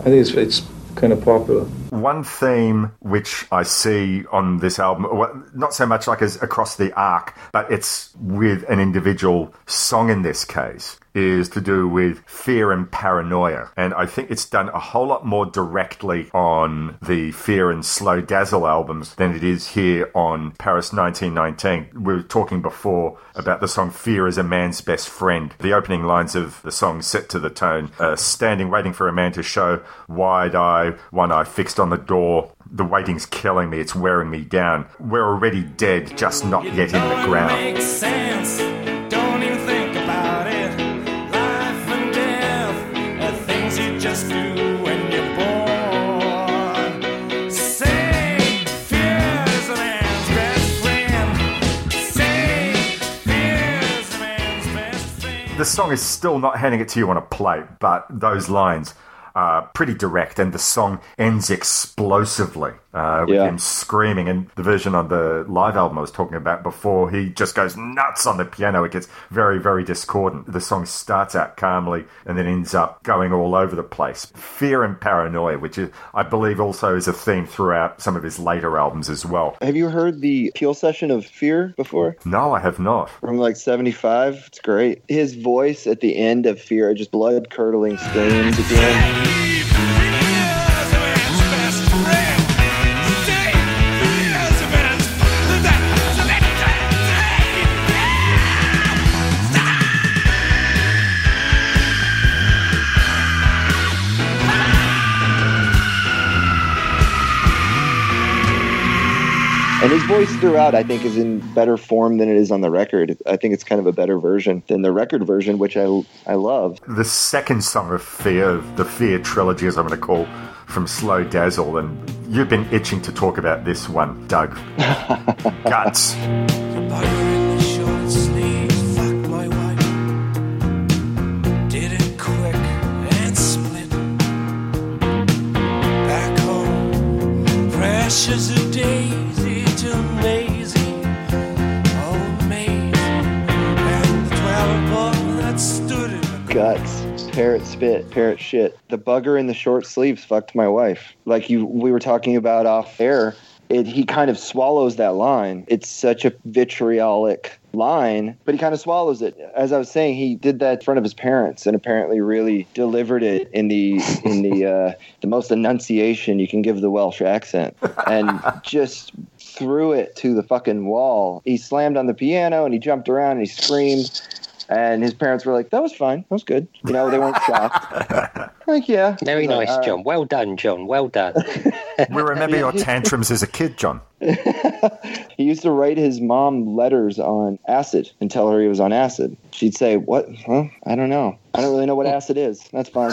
I think it's it's kind of popular. One theme which I see on this album, well, not so much like as across the arc, but it's with an individual song in this case, is to do with fear and paranoia. And I think it's done a whole lot more directly on the Fear and Slow Dazzle albums than it is here on Paris 1919. We were talking before about the song Fear is a Man's Best Friend. The opening lines of the song set to the tone, uh, standing waiting for a man to show, wide eye, one eye fixed on the door. The waiting's killing me, it's wearing me down. We're already dead, just not yet in the ground. Makes sense. Don't even think about it. Life and death are things you just do when you're born. Say, fear a man's best friend. Say, fear a man's best friend. The song is still not handing it to you on a plate, but those lines are pretty direct, and the song ends explosively uh, with Yeah. him screaming. And the version on the live album I was talking about before, he just goes nuts on the piano. It gets very, very discordant. The song starts out calmly and then ends up going all over the place. Fear and paranoia, which is, I believe, also is a theme throughout some of his later albums as well. Have you heard the Peel session of Fear before? No, I have not. From like 75. It's great. His voice at the end of Fear, just blood curdling screams at the end. Voice throughout, I think, is in better form than it is on the record. I think it's kind of a better version than the record version, which I I love. the second song of Fear, the Fear trilogy, as I'm going to call, from Slow Dazzle, and you've been itching to talk about this one, Doug. Guts. Short Guts, parrot spit, parrot shit. The bugger in the short sleeves fucked my wife. Like you, we were talking about off air. It, he kind of swallows that line. It's such a vitriolic line, but he kind of swallows it. As I was saying, he did that in front of his parents, and apparently really delivered it in the in the uh, the most enunciation you can give the Welsh accent, and just threw it to the fucking wall. He slammed on the piano and he jumped around and he screamed. And his parents were like, "That was fine. That was good." You know, they weren't shocked. like, yeah, Very nice, all right. John. Well done, John. Well done. We remember your tantrums as a kid, John. He used to write his mom letters on acid and tell her he was on acid. She'd say, "What? Huh? I don't know. I don't really know what acid is. That's fine.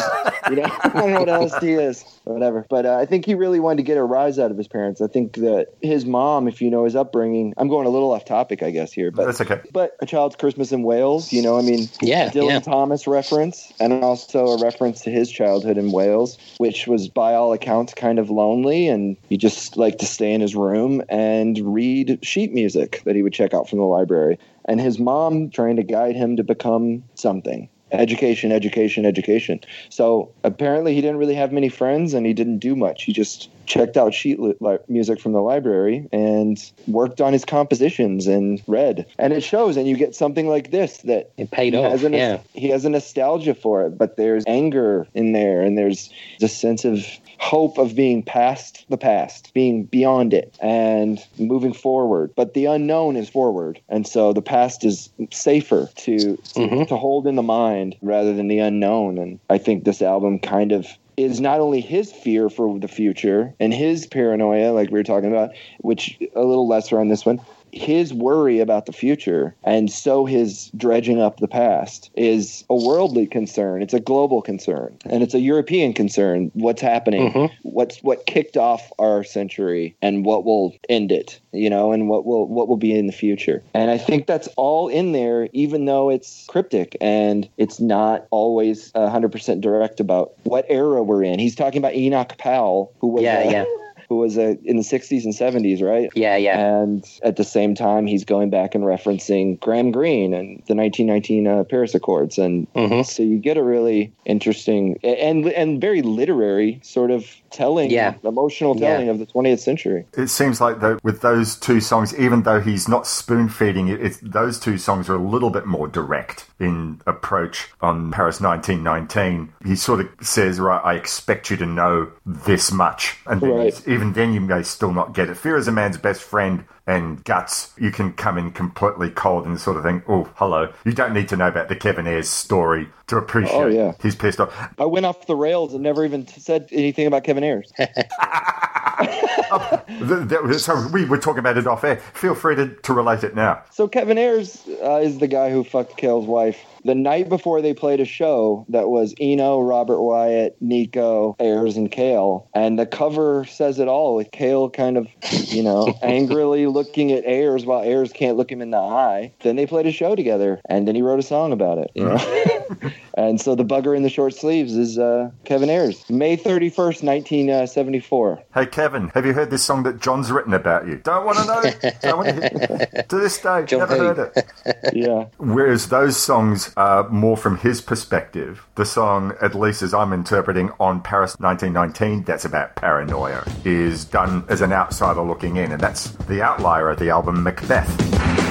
You know, I don't know what LSD is, or whatever." But uh, I think he really wanted to get a rise out of his parents. I think that his mom, if you know his upbringing, I'm going a little off topic, I guess here, but That's okay. But a child's Christmas in Wales, you know, I mean, Yeah, Dylan yeah. Thomas reference, and also a reference to his childhood in Wales, which was by all accounts kind of lonely, and he just liked to stay in his room and read sheet music that he would check out from the library. And his mom trying to guide him to become something. Education, education, education. So apparently he didn't really have many friends and he didn't do much. He just checked out sheet li- li- music from the library and worked on his compositions and read. And it shows, and you get something like this that it paid he off, Has a, yeah. he has a nostalgia for it, but there's anger in there, and there's a sense of hope of being past the past, being beyond it, and moving forward. But the unknown is forward, and so the past is safer to to, mm-hmm. to hold in the mind rather than the unknown. And I think this album kind of is not only his fear for the future and his paranoia, like we were talking about, which a little lesser on this one, his worry about the future and so his dredging up the past is a worldly concern. It's a global concern and it's a european concern. What's happening? What's what kicked off our century and what will end it you know and what will what will be in the future? And i think that's all in there even though it's cryptic and it's not always 100% direct about what era we're in. He's talking about enoch powell who was Yeah, uh, yeah. who was uh, in the 60s and 70s, right? Yeah, yeah. And at the same time, he's going back and referencing Graham Greene and the 1919 uh, Paris Accords, and Mm-hmm. so you get a really interesting and and very literary sort of telling, Yeah. emotional Yeah. telling of the 20th century. It seems like though with those two songs, even though he's not spoon feeding it, it's, those two songs are a little bit more direct in approach. On Paris 1919, he sort of says, "Right, I expect you to know this much," and then Right. even then you may still not get it. Fear is a man's best friend. And guts, you can come in completely cold and sort of think, "Oh, hello." You don't need to know about the Kevin Ayers story to appreciate. Oh, yeah. he's pissed off. I went off the rails and never even said anything about Kevin Ayers. That- so we were talking about it off air. Feel free to, to relate it now. So Kevin Ayers uh, is the guy who fucked Cale's wife. The night before they played a show that was Eno, Robert Wyatt, Nico, Ayers, and Cale, and the cover says it all with Cale kind of, you know, angrily looking at Ayers while Ayers can't look him in the eye. Then they played a show together, and then he wrote a song about it. You know, and so the bugger in the short sleeves is uh, Kevin Ayers. May thirty first, nineteen seventy-four. Hey Kevin, have you heard this song that John's written about you? Don't want to know. Don't want to, to this day, never who? heard it. Yeah. Whereas those songs are more from his perspective. The song, at least as I'm interpreting, on Paris 1919, that's about paranoia, is done as an outsider looking in, and that's the outlier of the album Macbeth.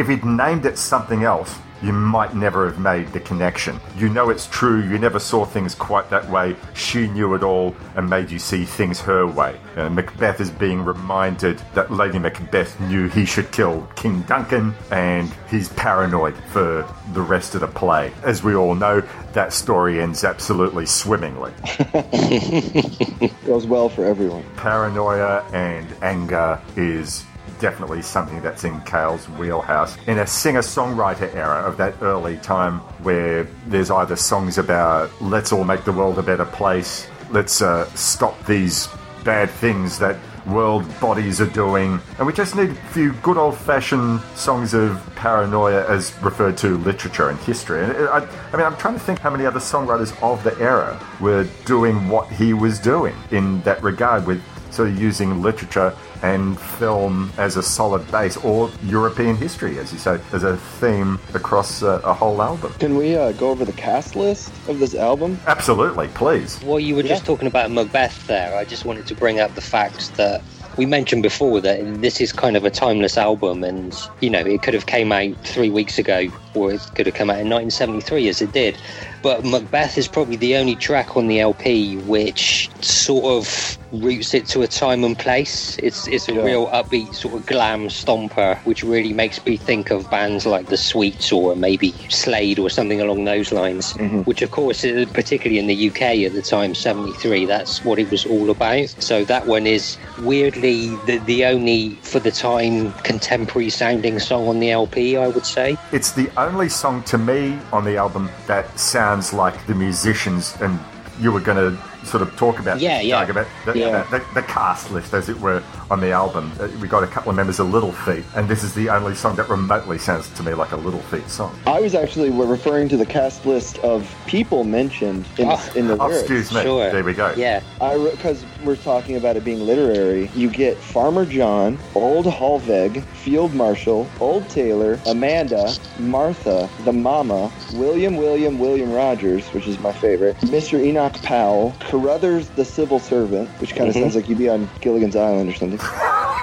If he'd named it something else, you might never have made the connection. You know it's true, you never saw things quite that way. She knew it all and made you see things her way. Uh, Macbeth is being reminded that Lady Macbeth knew he should kill King Duncan and he's paranoid for the rest of the play. As we all know, that story ends absolutely swimmingly. Goes well for everyone. Paranoia and anger is definitely something that's in Cale's wheelhouse. In a singer songwriter era of that early time where there's either songs about let's all make the world a better place, let's uh, stop these bad things that world bodies are doing, and we just need a few good old fashioned songs of paranoia as referred to literature and history. And I, I mean, I'm trying to think how many other songwriters of the era were doing what he was doing in that regard with sort of using literature and film as a solid base, or European history, as you say, as a theme across uh, a whole album. Can we uh, go over the cast list of this album? Absolutely, please. Well, you were just talking about Macbeth there. I just wanted to bring up the fact that we mentioned before that this is kind of a timeless album, and you know it could have came out three weeks ago, or it could have come out in 1973, as it did. But Macbeth is probably the only track on the LP which sort of roots it to a time and place. It's it's a real upbeat sort of glam stomper, which really makes me think of bands like The Sweets or maybe Slade or something along those lines. Which, of course, uh, particularly in the UK at the time, '73, that's what it was all about. So that one is weirdly the the only for the time contemporary sounding song on the LP, I would say. It's the only song to me on the album that sounds like the musicians, and you were going to sort of talk about Yeah, yeah. Doug, about the, Yeah. the, the cast list, as it were, on the album. Uh, we got a couple of members of Little Feat, and this is the only song that remotely sounds to me like a Little Feat song. I was actually referring to the cast list of people mentioned in, Oh. in the Oh, lyrics. excuse me. Sure. There we go. Yeah. Because we're talking about it being literary, you get Farmer John, Old Halveg, Field Marshal, Old Taylor, Amanda, Martha, the Mama, William William William Rogers, which is my favorite, Mr. Enoch Powell, Carruthers the Civil Servant, which kind of Mhm. sounds like you'd be on Gilligan's Island or something,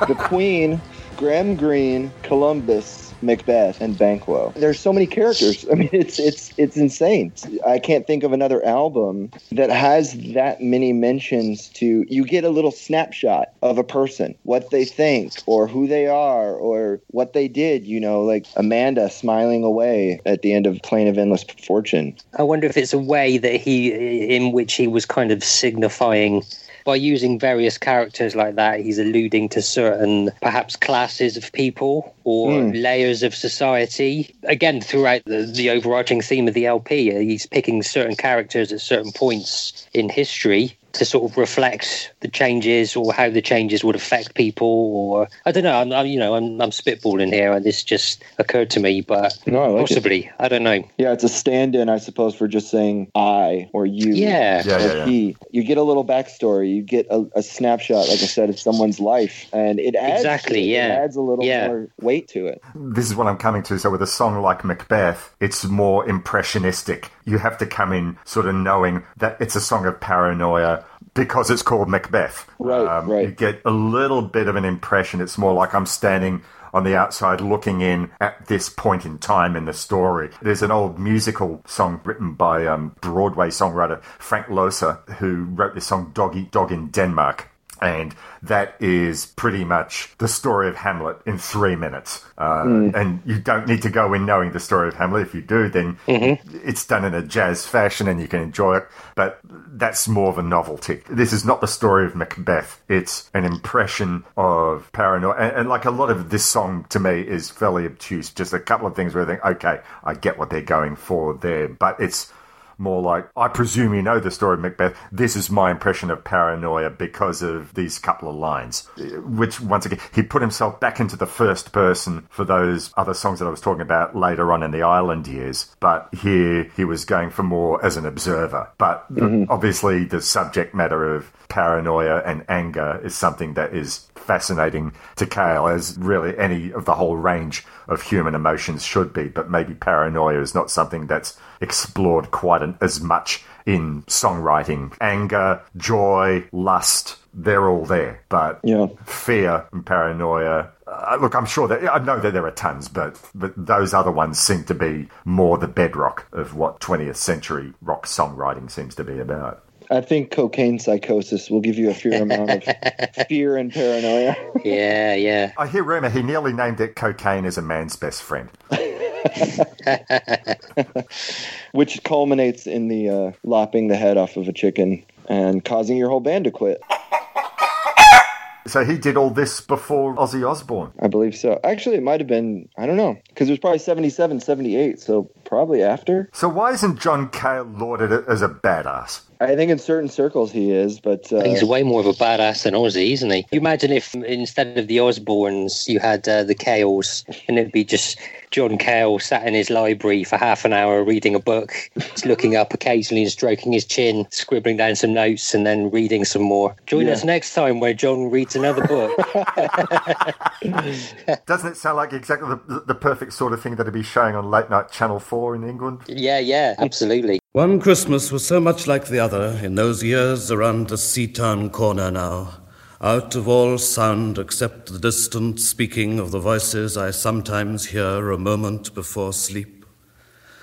the Queen, Graham Greene, Columbus, Macbeth, and Banquo. There's so many characters. I mean, it's it's it's insane. I can't think of another album that has that many mentions to. You get a little snapshot of a person, what they think, or who they are, or what they did. You know, like Amanda smiling away at the end of Plain of Endless Fortune. I wonder if it's a way that he, in which he was kind of signifying by using various characters like that, he's alluding to certain perhaps classes of people or Hmm. layers of society. Again, throughout the, the overarching theme of the LP, uh, he's picking certain characters at certain points in history to sort of reflect the changes or how the changes would affect people or I don't know I'm, I'm you know I'm, I'm spitballing here and this just occurred to me but No, I like it. possibly I don't know Yeah, it's a stand-in, I suppose, for just saying I or you. Yeah. Yeah, or yeah, yeah. he. You get a little backstory. You get a, a snapshot, like I said, of someone's life, and it adds Exactly, it. yeah. It adds a little Yeah. more weight to it. This is what I'm coming to. So with a song like Macbeth, it's more impressionistic. You have to come in sort of knowing that it's a song of paranoia because it's called Macbeth. Right, Um, right. You get a little bit of an impression. It's more like I'm standing on the outside looking in at this point in time in the story. There's an old musical song written by um, Broadway songwriter Frank Loesser, who wrote this song Dog Eat Dog in Denmark. And that is pretty much the story of Hamlet in three minutes. Uh, And you don't need to go in knowing the story of Hamlet. If you do, then it's done in a jazz fashion and you can enjoy it. But that's more of a novelty. This is not the story of Macbeth. It's an impression of paranoia. And, and like a lot of this song to me is fairly obtuse. Just a couple of things where I think, okay, I get what they're going for there. But it's more like, I presume you know the story of Macbeth. This is my impression of paranoia because of these couple of lines. Which, once again, he put himself back into the first person for those other songs that I was talking about later on in the Island years. But here he was going for more as an observer. But mm-hmm. obviously, the subject matter of paranoia and anger is something that is fascinating to Cale, as really any of the whole range of human emotions should be. But maybe paranoia is not something that's explored quite an, as much in songwriting. Anger, joy, lust, they're all there. But Yeah. fear and paranoia. Uh, look, I'm sure that I know that there are tons, but but those other ones seem to be more the bedrock of what 20th century rock songwriting seems to be about. I think cocaine psychosis will give you a fair amount of fear and paranoia. yeah yeah I hear rumor he nearly named it cocaine as a man's best friend. which culminates in the uh, lopping the head off of a chicken and causing your whole band to quit. So he did all this before Ozzy Osbourne. I believe so. Actually, it might have been, I don't know, because it was probably 77, 78, so probably after. So why isn't John Cale lauded as a badass? I think in certain circles he is, but uh, He's way more of a badass than Ozzy, isn't he? You imagine if instead of the Osbournes, you had uh, the Cales, and it'd be just John Cale sat in his library for half an hour reading a book, just looking up occasionally and stroking his chin, scribbling down some notes, and then reading some more. Join Yeah. us next time where John reads another book. Doesn't it sound like exactly the, the perfect sort of thing that'd be showing on late night Channel 4 in England? yeah, yeah, absolutely. One Christmas was so much like the other in those years around the Seatown corner now, out of all sound except the distant speaking of the voices I sometimes hear a moment before sleep.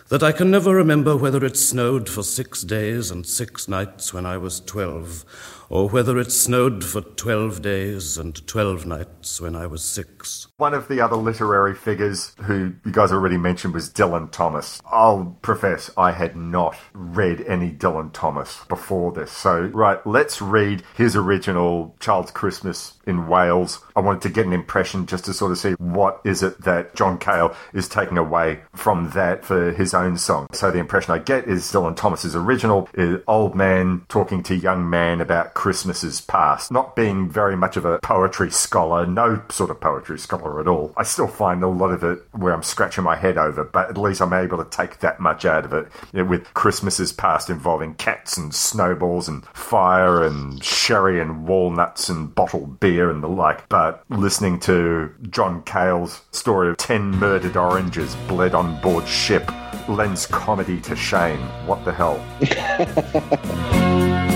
That I can never remember whether it snowed for six days and six nights when I was twelve, or whether it snowed for twelve days and twelve nights when I was six. One of the other literary figures who you guys already mentioned was Dylan Thomas. I'll profess I had not read any Dylan Thomas before this. So, right, let's read his original Child's Christmas in Wales. I wanted to get an impression just to sort of see what is it that John Cale is taking away from that for his own song. So the impression I get is Dylan Thomas's original is old man talking to young man about Christmases past, not being very much of a poetry scholar, no sort of poetry scholar at all. I still find a lot of it where I'm scratching my head over, but at least I'm able to take that much out of it you know, with Christmases past involving cats and snowballs and fire and sherry and walnuts and bottled beer and the like. But listening to John Cale's story of 10 murdered oranges bled on board ship lends comedy to shame. What the hell?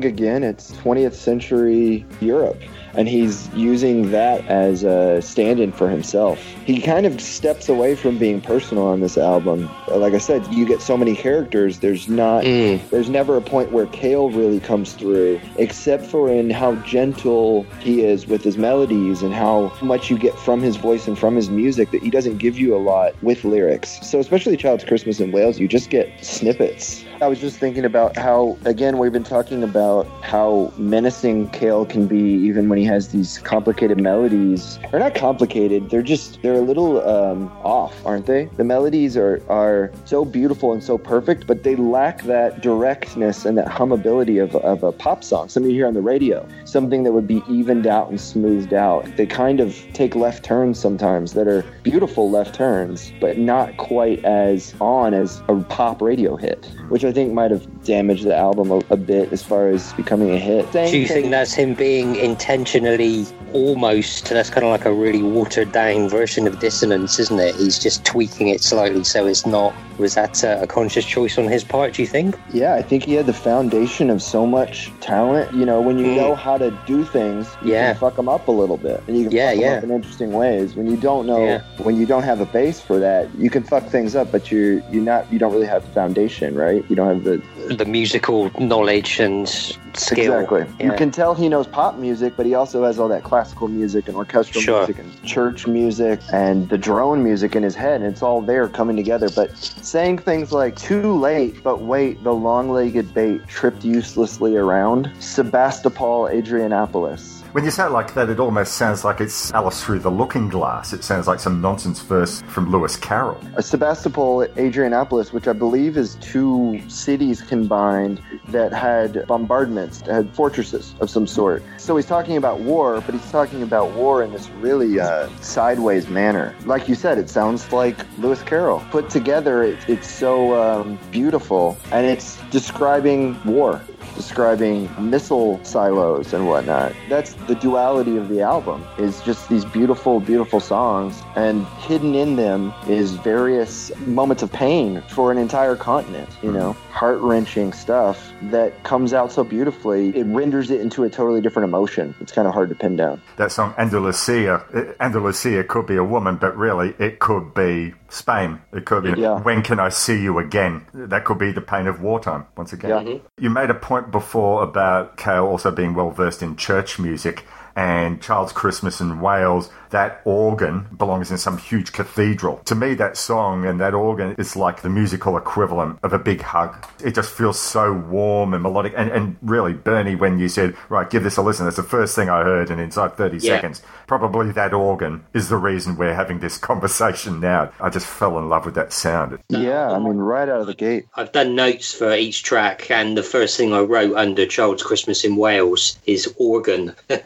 think again, it's 20th century Europe, and he's using that as a stand-in for himself. He kind of steps away from being personal on this album. Like I said, you get so many characters. There's not, hmm. there's never a point where Cale really comes through, except for in how gentle he is with his melodies and how much you get from his voice and from his music that he doesn't give you a lot with lyrics. So especially Child's Christmas in Wales, you just get snippets. I was just thinking about how, again, we've been talking about how menacing Cale can be even when he has these complicated melodies. They're not complicated, they're just, they're a little um, off, aren't they? The melodies are, are so beautiful and so perfect, but they lack that directness and that hummability of, of a pop song, something you hear on the radio, something that would be evened out and smoothed out. They kind of take left turns sometimes that are beautiful left turns, but not quite as on as a pop radio hit, which I think might have damaged the album a, a bit as far as becoming a hit. Do you think that's him being intentionally almost, that's kind of like a really watered down version of dissonance, isn't it? He's just tweaking it slightly so it's not. Was that uh, a conscious choice on his part, do you think? Yeah, I think he had the foundation of so much talent. You know, when you Mm. know how to do things, you Yeah. can fuck them up a little bit, and you can Yeah, fuck 'em yeah. up in interesting ways. When you don't know, Yeah. when you don't have a base for that, you can fuck things up, but you're you're not you don't really have the foundation, right? You don't have the The musical knowledge and skill. Exactly. You can tell he knows pop music, but he also has all that classical music and orchestral Sure. music and church music and the drone music in his head. And it's all there coming together. But saying things like, too late, but wait, the long legged bait tripped uselessly around. Sebastopol Adrianopolis. When you say it like that, it almost sounds like it's Alice Through the Looking Glass. It sounds like some nonsense verse from Lewis Carroll. Sebastopol Adrianopolis, which I believe is two cities combined that had bombardments, that had fortresses of some sort. So he's talking about war, but he's talking about war in this really uh, sideways manner. Like you said, it sounds like Lewis Carroll. Put together, it, it's so um, beautiful, and it's describing war. Describing missile silos and whatnot. That's the duality of the album. Is just these beautiful, beautiful songs, and hidden in them is various moments of pain for an entire continent. You know, heart wrenching stuff that comes out so beautifully. It renders it into a totally different emotion. It's kind of hard to pin down. That song, Andalucia, uh, Andalusia could be a woman, but really it could be Spain. It could be, Yeah. when can I see you again? That could be the pain of wartime, once again. Yeah. Mhm. You made a point before about Cale also being well versed in church music. And Child's Christmas in Wales, that organ belongs in some huge cathedral. To me, that song and that organ is like the musical equivalent of a big hug. It just feels so warm and melodic. And, and really, Bernie, when you said, right, give this a listen, that's the first thing I heard. And inside 30 Yeah. seconds, probably that organ is the reason we're having this conversation now. I just fell in love with that sound. Yeah, I mean, right out of the gate. I've done notes for each track, and the first thing I wrote under Child's Christmas in Wales is organ.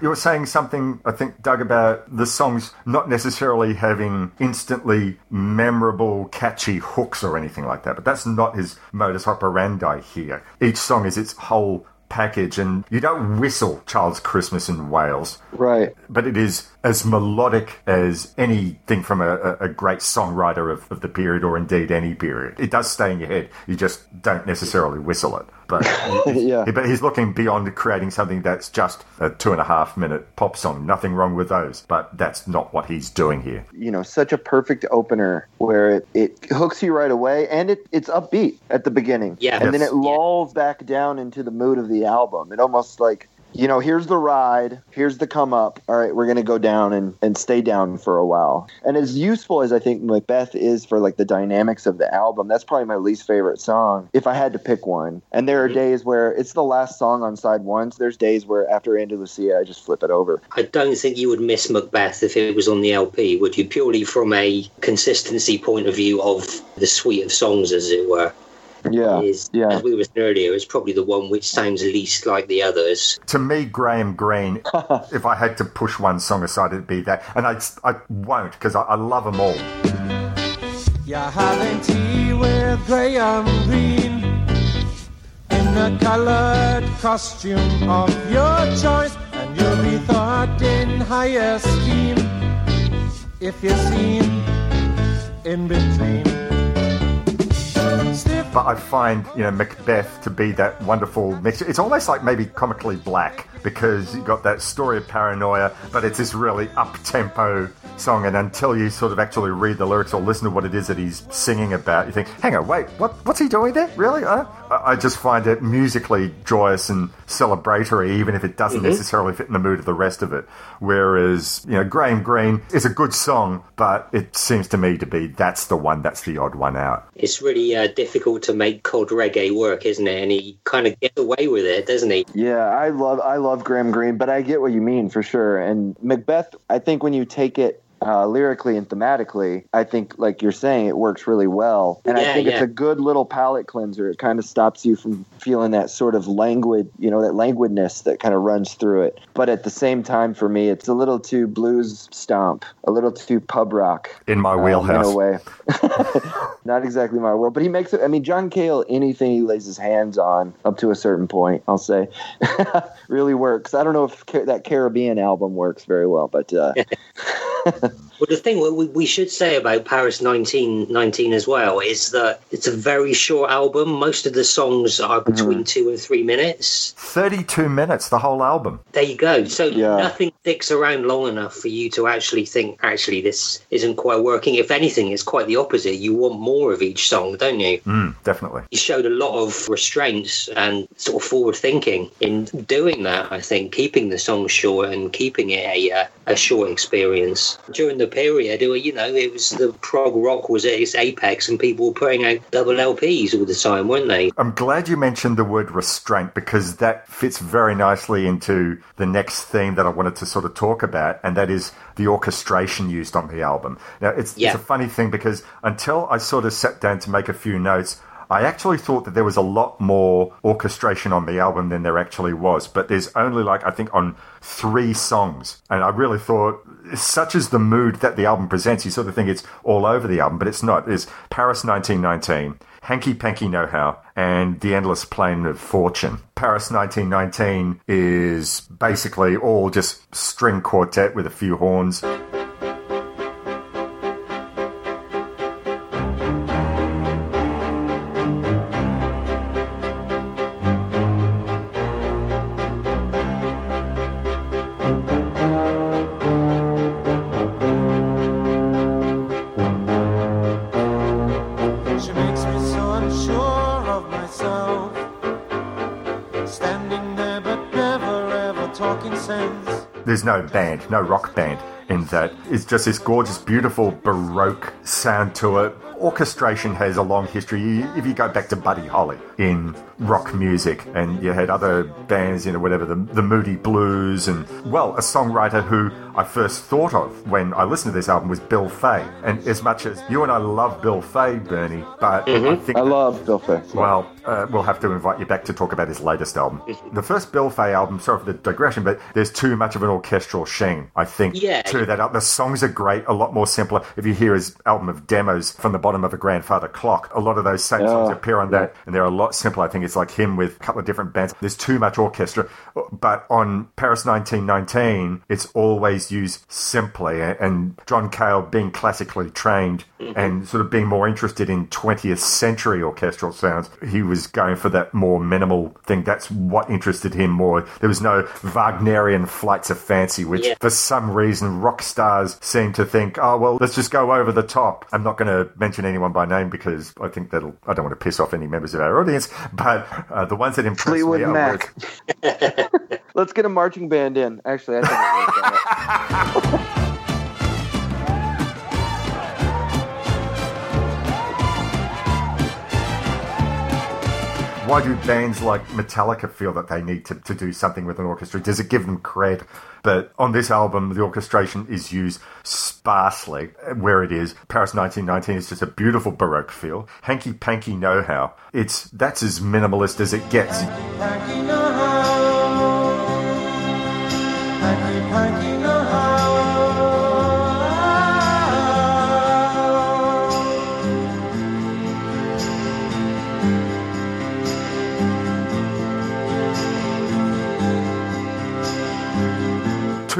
You were saying something, I think, Doug, about the songs not necessarily having instantly memorable, catchy hooks or anything like that, but that's not his modus operandi here. Each song is its whole package, and you don't whistle Child's Christmas in Wales. Right. But it is as melodic as anything from a, a, a great songwriter of, of the period, or indeed any period. It does stay in your head. You just don't necessarily whistle it. But yeah. but he's looking beyond creating something that's just a two and a half minute pop song. Nothing wrong with those, but that's not what he's doing here. you know, such a perfect opener where it, it hooks you right away and it, it's upbeat at the beginning. Yeah. And then it lulls back down into the mood of the album. It almost like, you know, here's the ride, here's the come up. All right, we're going to go down and, and stay down for a while. And as useful as I think Macbeth is for like the dynamics of the album, that's probably my least favorite song if I had to pick one. And there are mm-hmm. days where it's the last song on side one. So there's days where after Andalucia, I just flip it over. I don't think you would miss Macbeth if it was on the LP, would you? Purely from a consistency point of view of the suite of songs, as it were. Yeah. Is, yeah. As we were saying earlier, is probably the one which sounds least like the others. To me, Graham Greene, if I had to push one song aside, it'd be that. And I, I won't because I, I love them all. You're having tea with Graham Greene in a colored costume of your choice, and you'll be thought in high esteem if you're seen in between. But I find, you know, Macbeth to be that wonderful mixture. It's almost like maybe comically black because you've got that story of paranoia, but it's this really up tempo song. And until you sort of actually read the lyrics or listen to what it is that he's singing about, you think, hang on, wait, what? What's he doing there? Really? Uh, I just find it musically joyous and celebratory, even if it doesn't Mhm. necessarily fit in the mood of the rest of it. Whereas, you know, Graham Greene is a good song, but it seems to me to be that's the one that's the odd one out. It's really uh, difficult to make cold reggae work, isn't it? And he kind of gets away with it, doesn't he? Yeah, I love I love Graham Greene, but I get what you mean for sure. And Macbeth, I think when you take it uh, lyrically and thematically, I think like you're saying, it works really well. And I Yeah, think it's a good little palate cleanser. It kind of stops you from feeling that sort of languid, you know, that languidness that kind of runs through it. But at the same time, for me, it's a little too blues stomp, a little too pub rock. In my um, wheelhouse. in a way. Not exactly my world, but he makes it. I mean, John Cale, anything he lays his hands on up to a certain point, I'll say, really works. I don't know if that Caribbean album works very well, but uh, Well, the thing we, we should say about Paris 1919 as well is that it's a very short album. Most of the songs are between two and three minutes. 32 minutes, the whole album. There you go. So yeah. nothing sticks around long enough for you to actually think, actually, this isn't quite working. If anything, it's quite the opposite. You want more of each song, don't you? Mm, definitely. He showed a lot of restraints and sort of forward thinking in doing that. I think keeping the song short and keeping it a uh, a short experience during the period. You know, it was the prog rock was at its apex, and people were putting out double LPs all the time, weren't they? I'm glad you mentioned the word restraint because that fits very nicely into the next theme that I wanted to sort of talk about, and that is the orchestration used on the album. Now, it's, Yeah. it's a funny thing because until I sort of sat down to make a few notes, I actually thought that there was a lot more orchestration on the album than there actually was, but there's only like, I think, on three songs. And I really thought, such is the mood that the album presents, you sort of think it's all over the album, but it's not. There's Paris 1919, Hanky Panky Nohow, and The Endless Plain of Fortune. Paris 1919 is basically all just string quartet with a few horns. No band, no rock band in that. It's just this gorgeous, beautiful Baroque sound to it. orchestration has a long history. If you go back to Buddy Holly in rock music, and you had other bands, you know, whatever, the, the Moody Blues, and, well, a songwriter who I first thought of when I listened to this album was Bill Fay. And as much as you and I love Bill Fay, Bernie, but I mm-hmm. think. I love Bill Fay. Well, uh, we'll have to invite you back to talk about his latest album. The first Bill Fay album, sorry for the digression, but there's too much of an orchestral sheen, I think, Yeah. to that. album. The songs are great, a lot more simpler. If you hear his album of demos from the bottom of a grandfather clock, a lot of those same songs appear on that, and they're a lot simpler. I think it's like him with a couple of different bands. There's too much orchestra, but on Paris 1919, it's always used simply. And John Cale, being classically trained and sort of being more interested in 20th century orchestral sounds, he was going for that more minimal thing. That's what interested him more. There was no Wagnerian flights of fancy, which Yeah. for some reason rock stars seem to think, oh, well, let's just go over the top. I'm not going to mention anyone by name because I think that'll, I don't want to piss off any members of our audience, but uh, the ones that impress Fleetwood me are Mac. Let's get a marching band in. Actually, I think Why do bands like Metallica feel that they need to, to do something with an orchestra? Does it give them cred? But on this album, the orchestration is used sparsely where it is. Paris 1919 is just a beautiful Baroque feel. Hanky Panky Nohow. It's, that's as minimalist as it gets. Know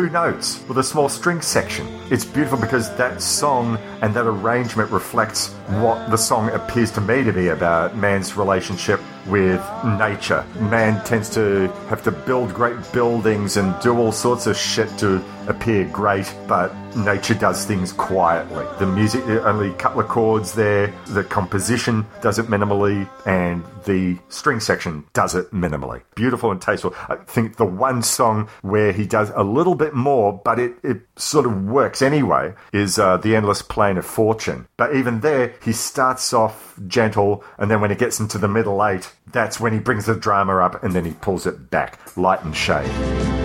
two notes with a small string section. It's beautiful because that song and that arrangement reflects what the song appears to me to be about man's relationship with nature. Man tends to have to build great buildings and do all sorts of shit to appear great, but nature does things quietly. The music, only a couple of chords there, the composition does it minimally, and the string section does it minimally. Beautiful and tasteful. I think the one song where he does a little bit more, but it, it sort of works anyway, is uh, The Endless Plain of Fortune. But even there, he starts off gentle, and then when it gets into the middle eight, that's when he brings the drama up, and then he pulls it back, light and shade.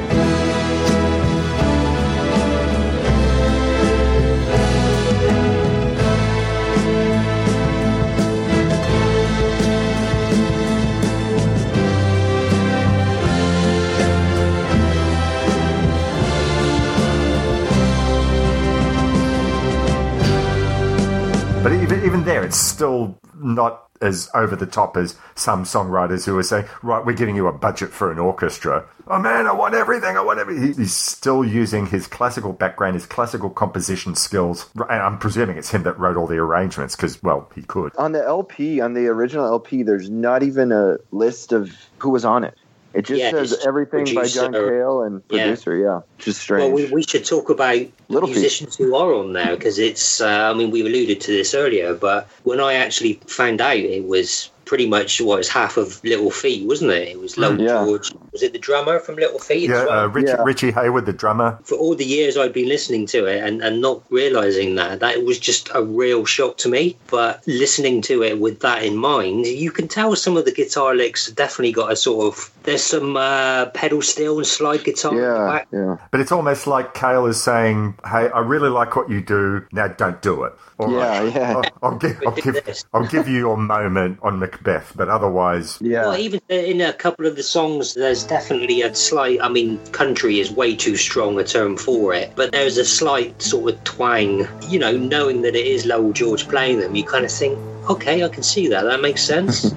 It's still not as over the top as some songwriters who are saying, "Right, we're giving you a budget for an orchestra." Oh man, I want everything. I want everything. He's still using his classical background, his classical composition skills, and I'm presuming it's him that wrote all the arrangements because, well, he could. on the LP, on the original LP, there's not even a list of who was on it. It just Yeah, says everything by John producer. Cale and producer. Yeah, just strange. Well, we, we should talk about Little musicians who are on there because it's. Uh, I mean, we alluded to this earlier, but when I actually found out, it was pretty much what was half of Little Feat, wasn't it? It was Lowell Yeah. George. Was it the drummer from Little Feat Yeah, well? uh, Richie, Richie Hayward, the drummer. for all the years I'd been listening to it and, and not realizing that, that was just a real shock to me. But listening to it with that in mind, you can tell some of the guitar licks definitely got a sort of. There's some uh, pedal steel and slide guitar. in the yeah, back. yeah. But it's almost like Cale is saying, "Hey, I really like what you do. Now, don't do it." All Yeah, right. yeah. I'll, I'll give, I'll give, I'll give you your moment on Macbeth, but otherwise, Yeah. Well, even uh, in a couple of the songs, there's definitely a slight. I mean, country is way too strong a term for it, but there's a slight sort of twang. You know, knowing that it is Lowell George playing them, you kind of think, okay, I can see that. That makes sense.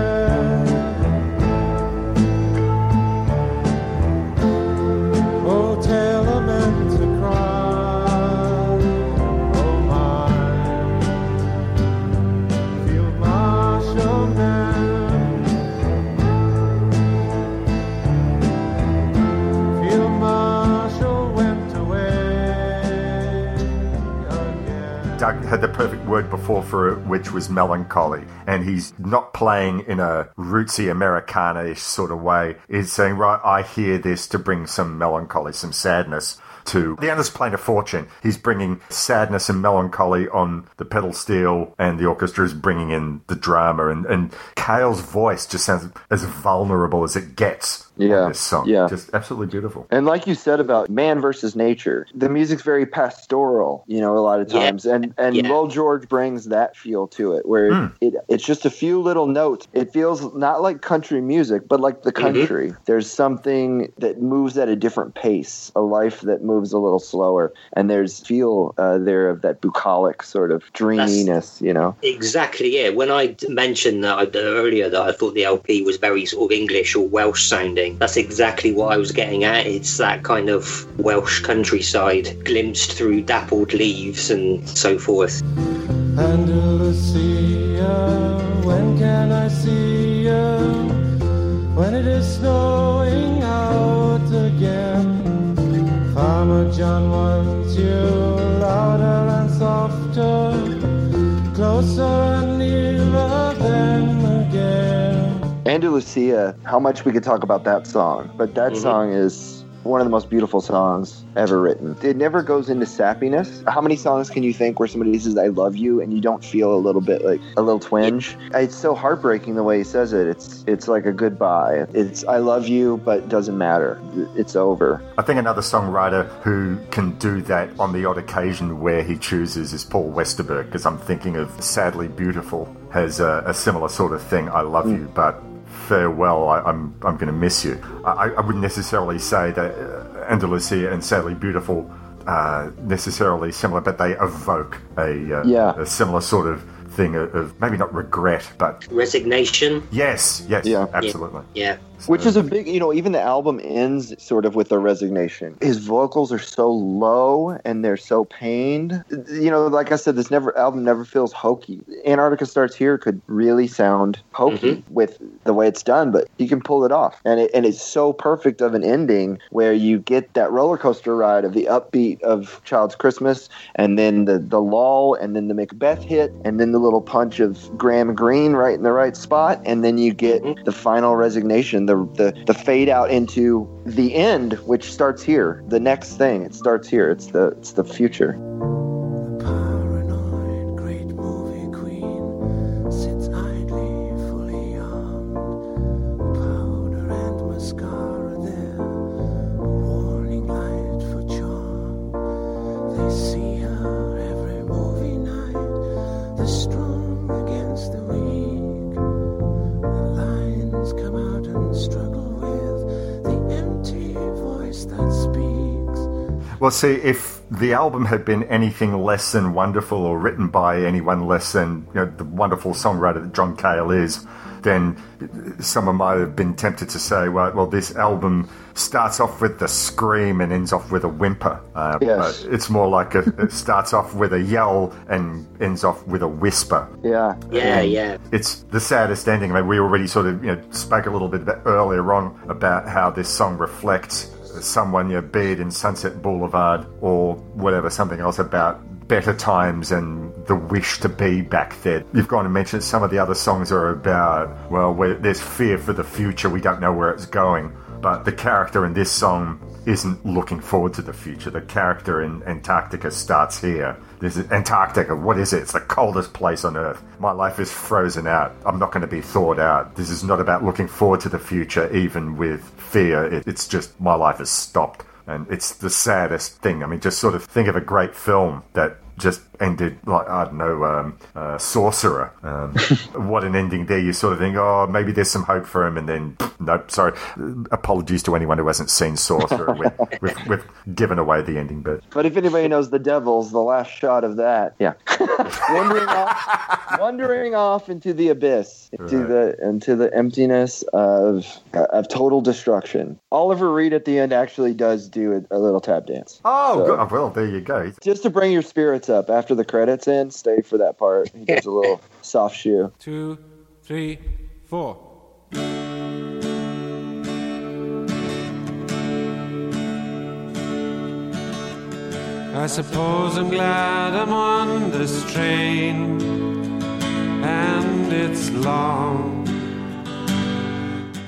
for it, which was melancholy. And he's not playing in a rootsy Americana-ish sort of way. He's saying, right, I hear this to bring some melancholy, some sadness to the Endless Plain of Fortune. He's bringing sadness and melancholy on the pedal steel, and the orchestra is bringing in the drama. And, and voice just sounds as vulnerable as it gets. Yeah, on this song. yeah. just absolutely beautiful. And like you said about man versus nature, the music's very pastoral, you know, a lot of Yeah. times. And and Yeah. Lowell George brings that feel to it, where Hmm. it it's just a few little notes. It feels not like country music, but like the Mhm. country. There's something that moves at a different pace, a life that moves a little slower, and there's feel uh, there of that bucolic sort of dreaminess, you know. Exactly, yeah. When I mentioned that earlier that I thought the LP was very sort of English or Welsh sounding, that's exactly what I was getting at. It's that kind of Welsh countryside glimpsed through dappled leaves and so forth. Andalucia, when can I see you? When it is snowing out again. Farmer John wants you louder and softer, closer and nearer than. Andalucia, how much we could talk about that song, but that Mhm. song is one of the most beautiful songs ever written. It never goes into sappiness. How many songs can you think where somebody says "I love you" and you don't feel a little bit like a little twinge? It's so heartbreaking the way he says it. It's it's like a goodbye. It's "I love you," but doesn't matter. It's over. I think another songwriter who can do that on the odd occasion where he chooses is Paul Westerberg, because I'm thinking of Sadly Beautiful has a, a similar sort of thing. I love you, but farewell. I, I'm I'm going to miss you. I, I wouldn't necessarily say that uh, Andalucia and Sadly Beautiful uh, necessarily similar, but they evoke a uh, Yeah. a similar sort of thing of, of maybe not regret, but Resignation. yes, yes, Yeah. absolutely. Yeah. Which is a big, you know, even the album ends sort of with a resignation. His vocals are so low and they're so pained. You know, like I said, this never album never feels hokey. Antarctica Starts Here could really sound hokey mm-hmm. with the way it's done, but he can pull it off. And it, and it's so perfect of an ending where you get that roller coaster ride of the upbeat of Child's Christmas and then the, the lull and then the Macbeth hit and then the little punch of Graham Greene right in the right spot. And then you get mm-hmm. the final resignation, the, the, the fade out into the end, which starts here. The next thing, it starts here. It's the, it's the future. See, if the album had been anything less than wonderful or written by anyone less than you know, the wonderful songwriter that John Cale is, then someone might have been tempted to say, well, well this album starts off with the scream and ends off with a whimper. Uh, Yes. but It's more like a, it starts off with a yell and ends off with a whisper. Yeah. Yeah, yeah. It's the saddest ending. I mean, we already sort of you know spoke a little bit about, earlier on about how this song reflects someone, you know, be it in Sunset Boulevard or whatever, something else about better times and the wish to be back there. You've gone and mentioned some of the other songs are about, well, there's fear for the future. We don't know where it's going. But the character in this song isn't looking forward to the future. The character in Antarctica starts here. This is Antarctica. What is it? It's the coldest place on Earth. My life is frozen out. I'm not going to be thawed out. This is not about looking forward to the future, even with fear. It, it's just my life has stopped. And it's the saddest thing. I mean, just sort of think of a great film that just ended like I don't know, um, uh, Sorcerer. Um, what an ending there! You sort of think, oh, maybe there's some hope for him, and then nope. Sorry, apologies to anyone who hasn't seen Sorcerer. we've, we've, we've given away the ending bit. But if anybody knows the Devils, the last shot of that, yeah, wandering off, wandering off into the abyss, into Right. the into the emptiness of of total destruction. Oliver Reed at the end actually does do a, a little tap dance. Oh, So- good. well, there you go. Just to bring your spirits up after the credits end, stay for that part. He does a little soft shoe. Two, three, four. I suppose I'm glad I'm on this train, and it's long.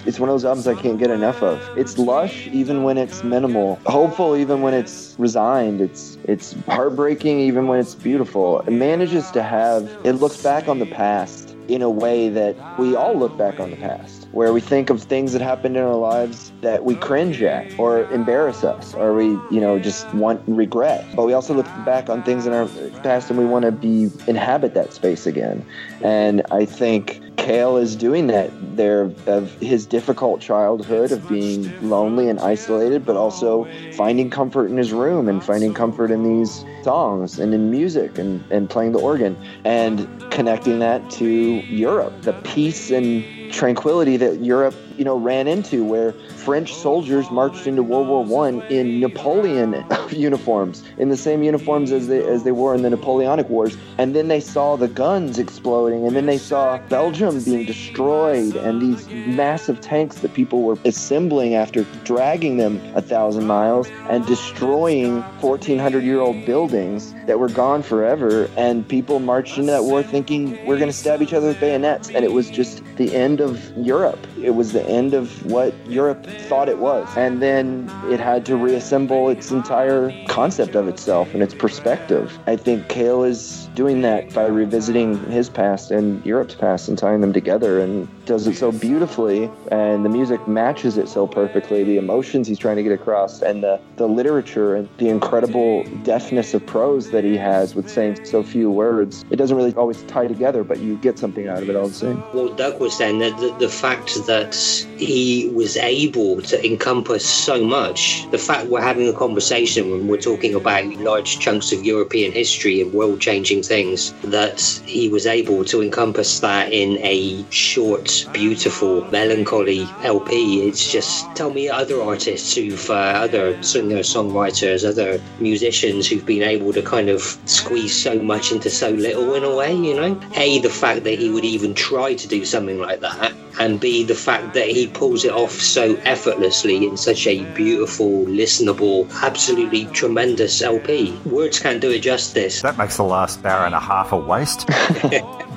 It's one of those albums I can't get enough of. It's lush even when it's minimal, hopeful even when it's resigned. It's it's heartbreaking even when it's beautiful. It manages to have it looks back on the past in a way that we all look back on the past, where we think of things that happened in our lives that we cringe at or embarrass us or we, you know, just want regret. But we also look back on things in our past and we want to be inhabit that space again. And I think Cale is doing that there of his difficult childhood of being lonely and isolated, but also finding comfort in his room and finding comfort in these songs and in music and, and playing the organ and connecting that to Europe, the peace and tranquility that Europe, you know, ran into where French soldiers marched into World War One in Napoleon uniforms, in the same uniforms as they as they wore in the Napoleonic Wars, and then they saw the guns exploding, and then they saw Belgium being destroyed, and these massive tanks that people were assembling after dragging them a thousand miles and destroying 1,400 year old buildings that were gone forever, and people marched into that war thinking we're going to stab each other with bayonets, and it was just the end of Europe. It was the end of what Europe thought it was. And then it had to reassemble its entire concept of itself and its perspective. I think Cale is doing that by revisiting his past and Europe's past and tying them together and does it so beautifully. And the music matches it so perfectly. The emotions he's trying to get across and the, the literature and the incredible deftness of prose that he has with saying so few words. It doesn't really always tie together, but you get something out of it all the same. Well, Doug was saying that the, the fact that he was able to encompass so much, the fact we're having a conversation when we're talking about large chunks of European history and world changing things, that he was able to encompass that in a short, beautiful, melancholy LP. It's just tell me other artists who've, uh, other singer songwriters, other musicians who've been able to kind of squeeze so much into so little in a way, you know? A, the fact that he would even try to do something like that, and B, the fact that he pulls it off so effortlessly in such a beautiful, listenable, absolutely tremendous LP. Words can't do it justice. That makes the last hour and a half a waste.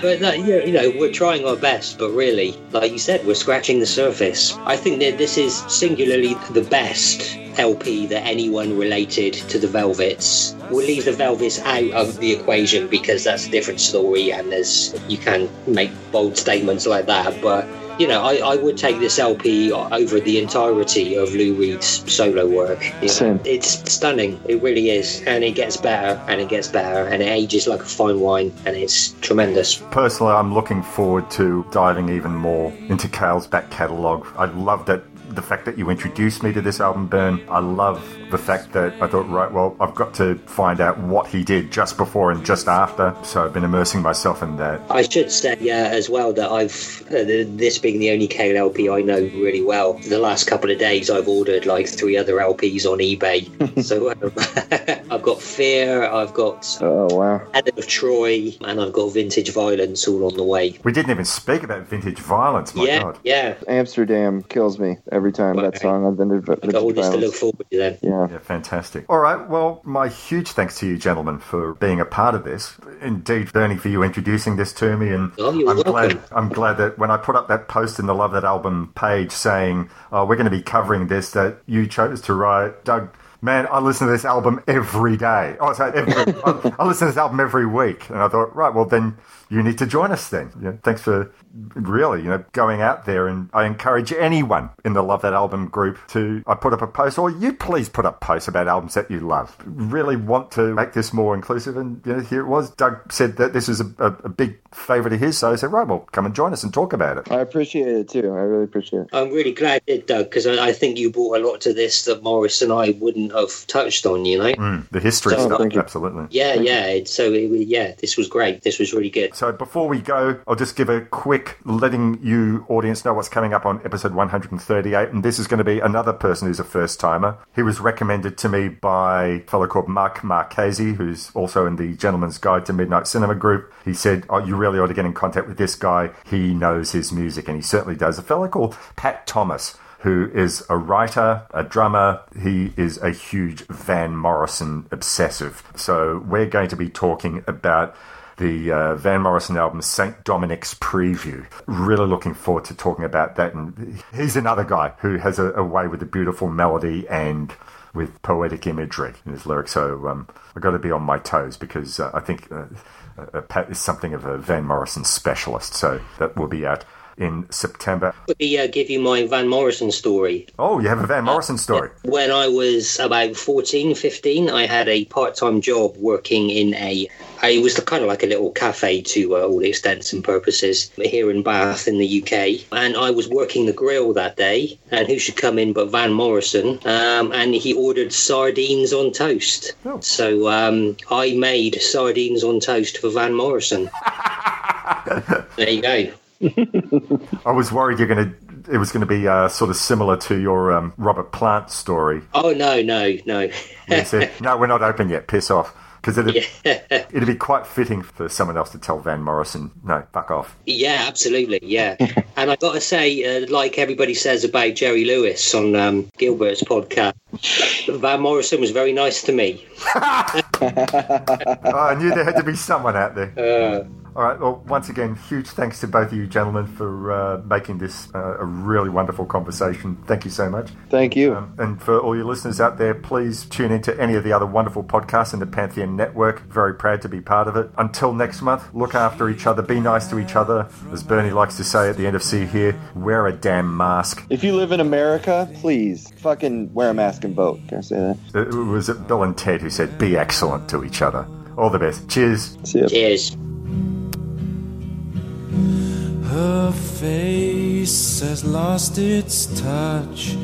But that, you know, you know, we're trying our best, but really, like you said, we're scratching the surface. I think that this is singularly the best LP that anyone related to the Velvets. We'll leave the Velvets out of the equation because that's a different story, and there's you can make bold statements like that, but. You know, I, I would take this LP over the entirety of Lou Reed's solo work. You know, Same. It's stunning. It really is. And it gets better and it gets better and it ages like a fine wine and it's tremendous. Personally, I'm looking forward to diving even more into Cale's back catalogue. I love that the fact that you introduced me to this album, Bern. I love the fact that I thought, right, well, I've got to find out what he did just before and just after. So I've been immersing myself in that. I should say, yeah, as well, that I've, uh, this being the only Cale LP I know really well, the last couple of days I've ordered like three other LPs on eBay. so um, I've got Fear, I've got Oh, wow. Adam of Troy, and I've got Vintage Violence all on the way. We didn't even speak about vintage violence, my yeah, God. yeah. Amsterdam kills me every time that song on Vintage I've got all this to look forward to then. Yeah. Yeah, fantastic. All right, well, my huge thanks to you, gentlemen, for being a part of this. Indeed, Bernie, for you introducing this to me, and Oh, you're I'm welcome. glad. I'm glad that when I put up that post in the Love That Album page saying, "Oh, we're going to be covering this," that you chose to write, Doug. Man, I listen to this album every day. Oh, sorry, every, I, I listen to this album every week, and I thought, right, well, then you need to join us. Then, you know, thanks for really, you know, going out there, and I encourage anyone in the Love That Album group to. I put up a post, or you please put up posts about albums that you love. Really want to make this more inclusive, and you know, here it was. Doug said that this is a, a, a big favourite of his, so I said, right, well, come and join us and talk about it. I appreciate it too. I really appreciate it. I'm really glad it did, Doug, because I, I think you brought a lot to this that Morris and I wouldn't have touched on, you know? Mm, the history So- stuff, Thank absolutely. Yeah, yeah. It, so, it, yeah, this was great. This was really good. So before we go, I'll just give a quick letting you audience know what's coming up on episode 138, and this is going to be another person who's a first timer. He was recommended to me by a fellow called Mark Marchese, who's also in the Gentleman's Guide to Midnight Cinema group. He said, "Oh, you really ought to get in contact with this guy. He knows his music, and he certainly does." A fellow called Pat Thomas who is a writer, a drummer. He is a huge Van Morrison obsessive. So we're going to be talking about the uh, Van Morrison album St. Dominic's Preview. Really looking forward to talking about that. And he's another guy who has a, a way with a beautiful melody and with poetic imagery in his lyrics. So um, I've got to be on my toes because uh, I think uh, uh, Pat is something of a Van Morrison specialist. So that will be out in September. Let me uh, give you my Van Morrison story. Oh, you have a Van Morrison story. When I was about 14, 15, I had a part time job working in a. It was kind of like a little cafe to uh, all extents and purposes here in Bath in the UK. And I was working the grill that day, and who should come in but Van Morrison? Um, and he ordered sardines on toast. So um, I made sardines on toast for Van Morrison. there you go. I was worried you're going to. It was going to be uh, sort of similar to your um, Robert Plant story. Oh, no, no, no. Said, no, we're not open yet. Piss off. Because it'd, it'd be quite fitting for someone else to tell Van Morrison, no, fuck off. Yeah, absolutely. Yeah. and I've got to say, uh, like everybody says about Jerry Lewis on um, Gilbert's podcast, Van Morrison was very nice to me. oh, I knew there had to be someone out there. Uh, All right. Well, once again, huge thanks to both of you gentlemen for uh, making this uh, a really wonderful conversation. Thank you so much. Thank you. Um, and for all your listeners out there, please tune into any of the other wonderful podcasts in the Pantheon Network. Very proud to be part of it. Until next month, look after each other, be nice to each other. As Bernie likes to say at the end of See Here, wear a damn mask. If you live in America, please fucking wear a mask and vote. Can I say that? It was it Bill and Ted who said, be excellent to each other. All the best. Cheers. Cheers. Her face has lost its touch,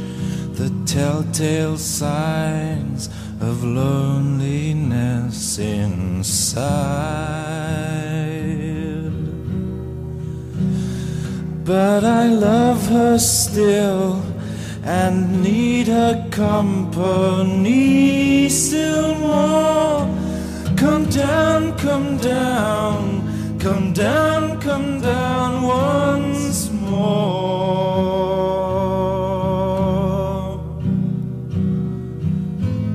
the telltale signs of loneliness inside. But I love her still and need her company still more. Come down, come down, come down, come down once more.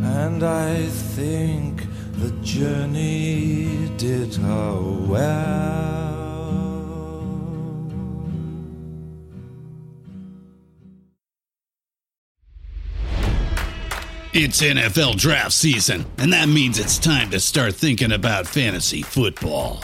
And I think the journey did her well. It's NFL draft season, and that means it's time to start thinking about fantasy football.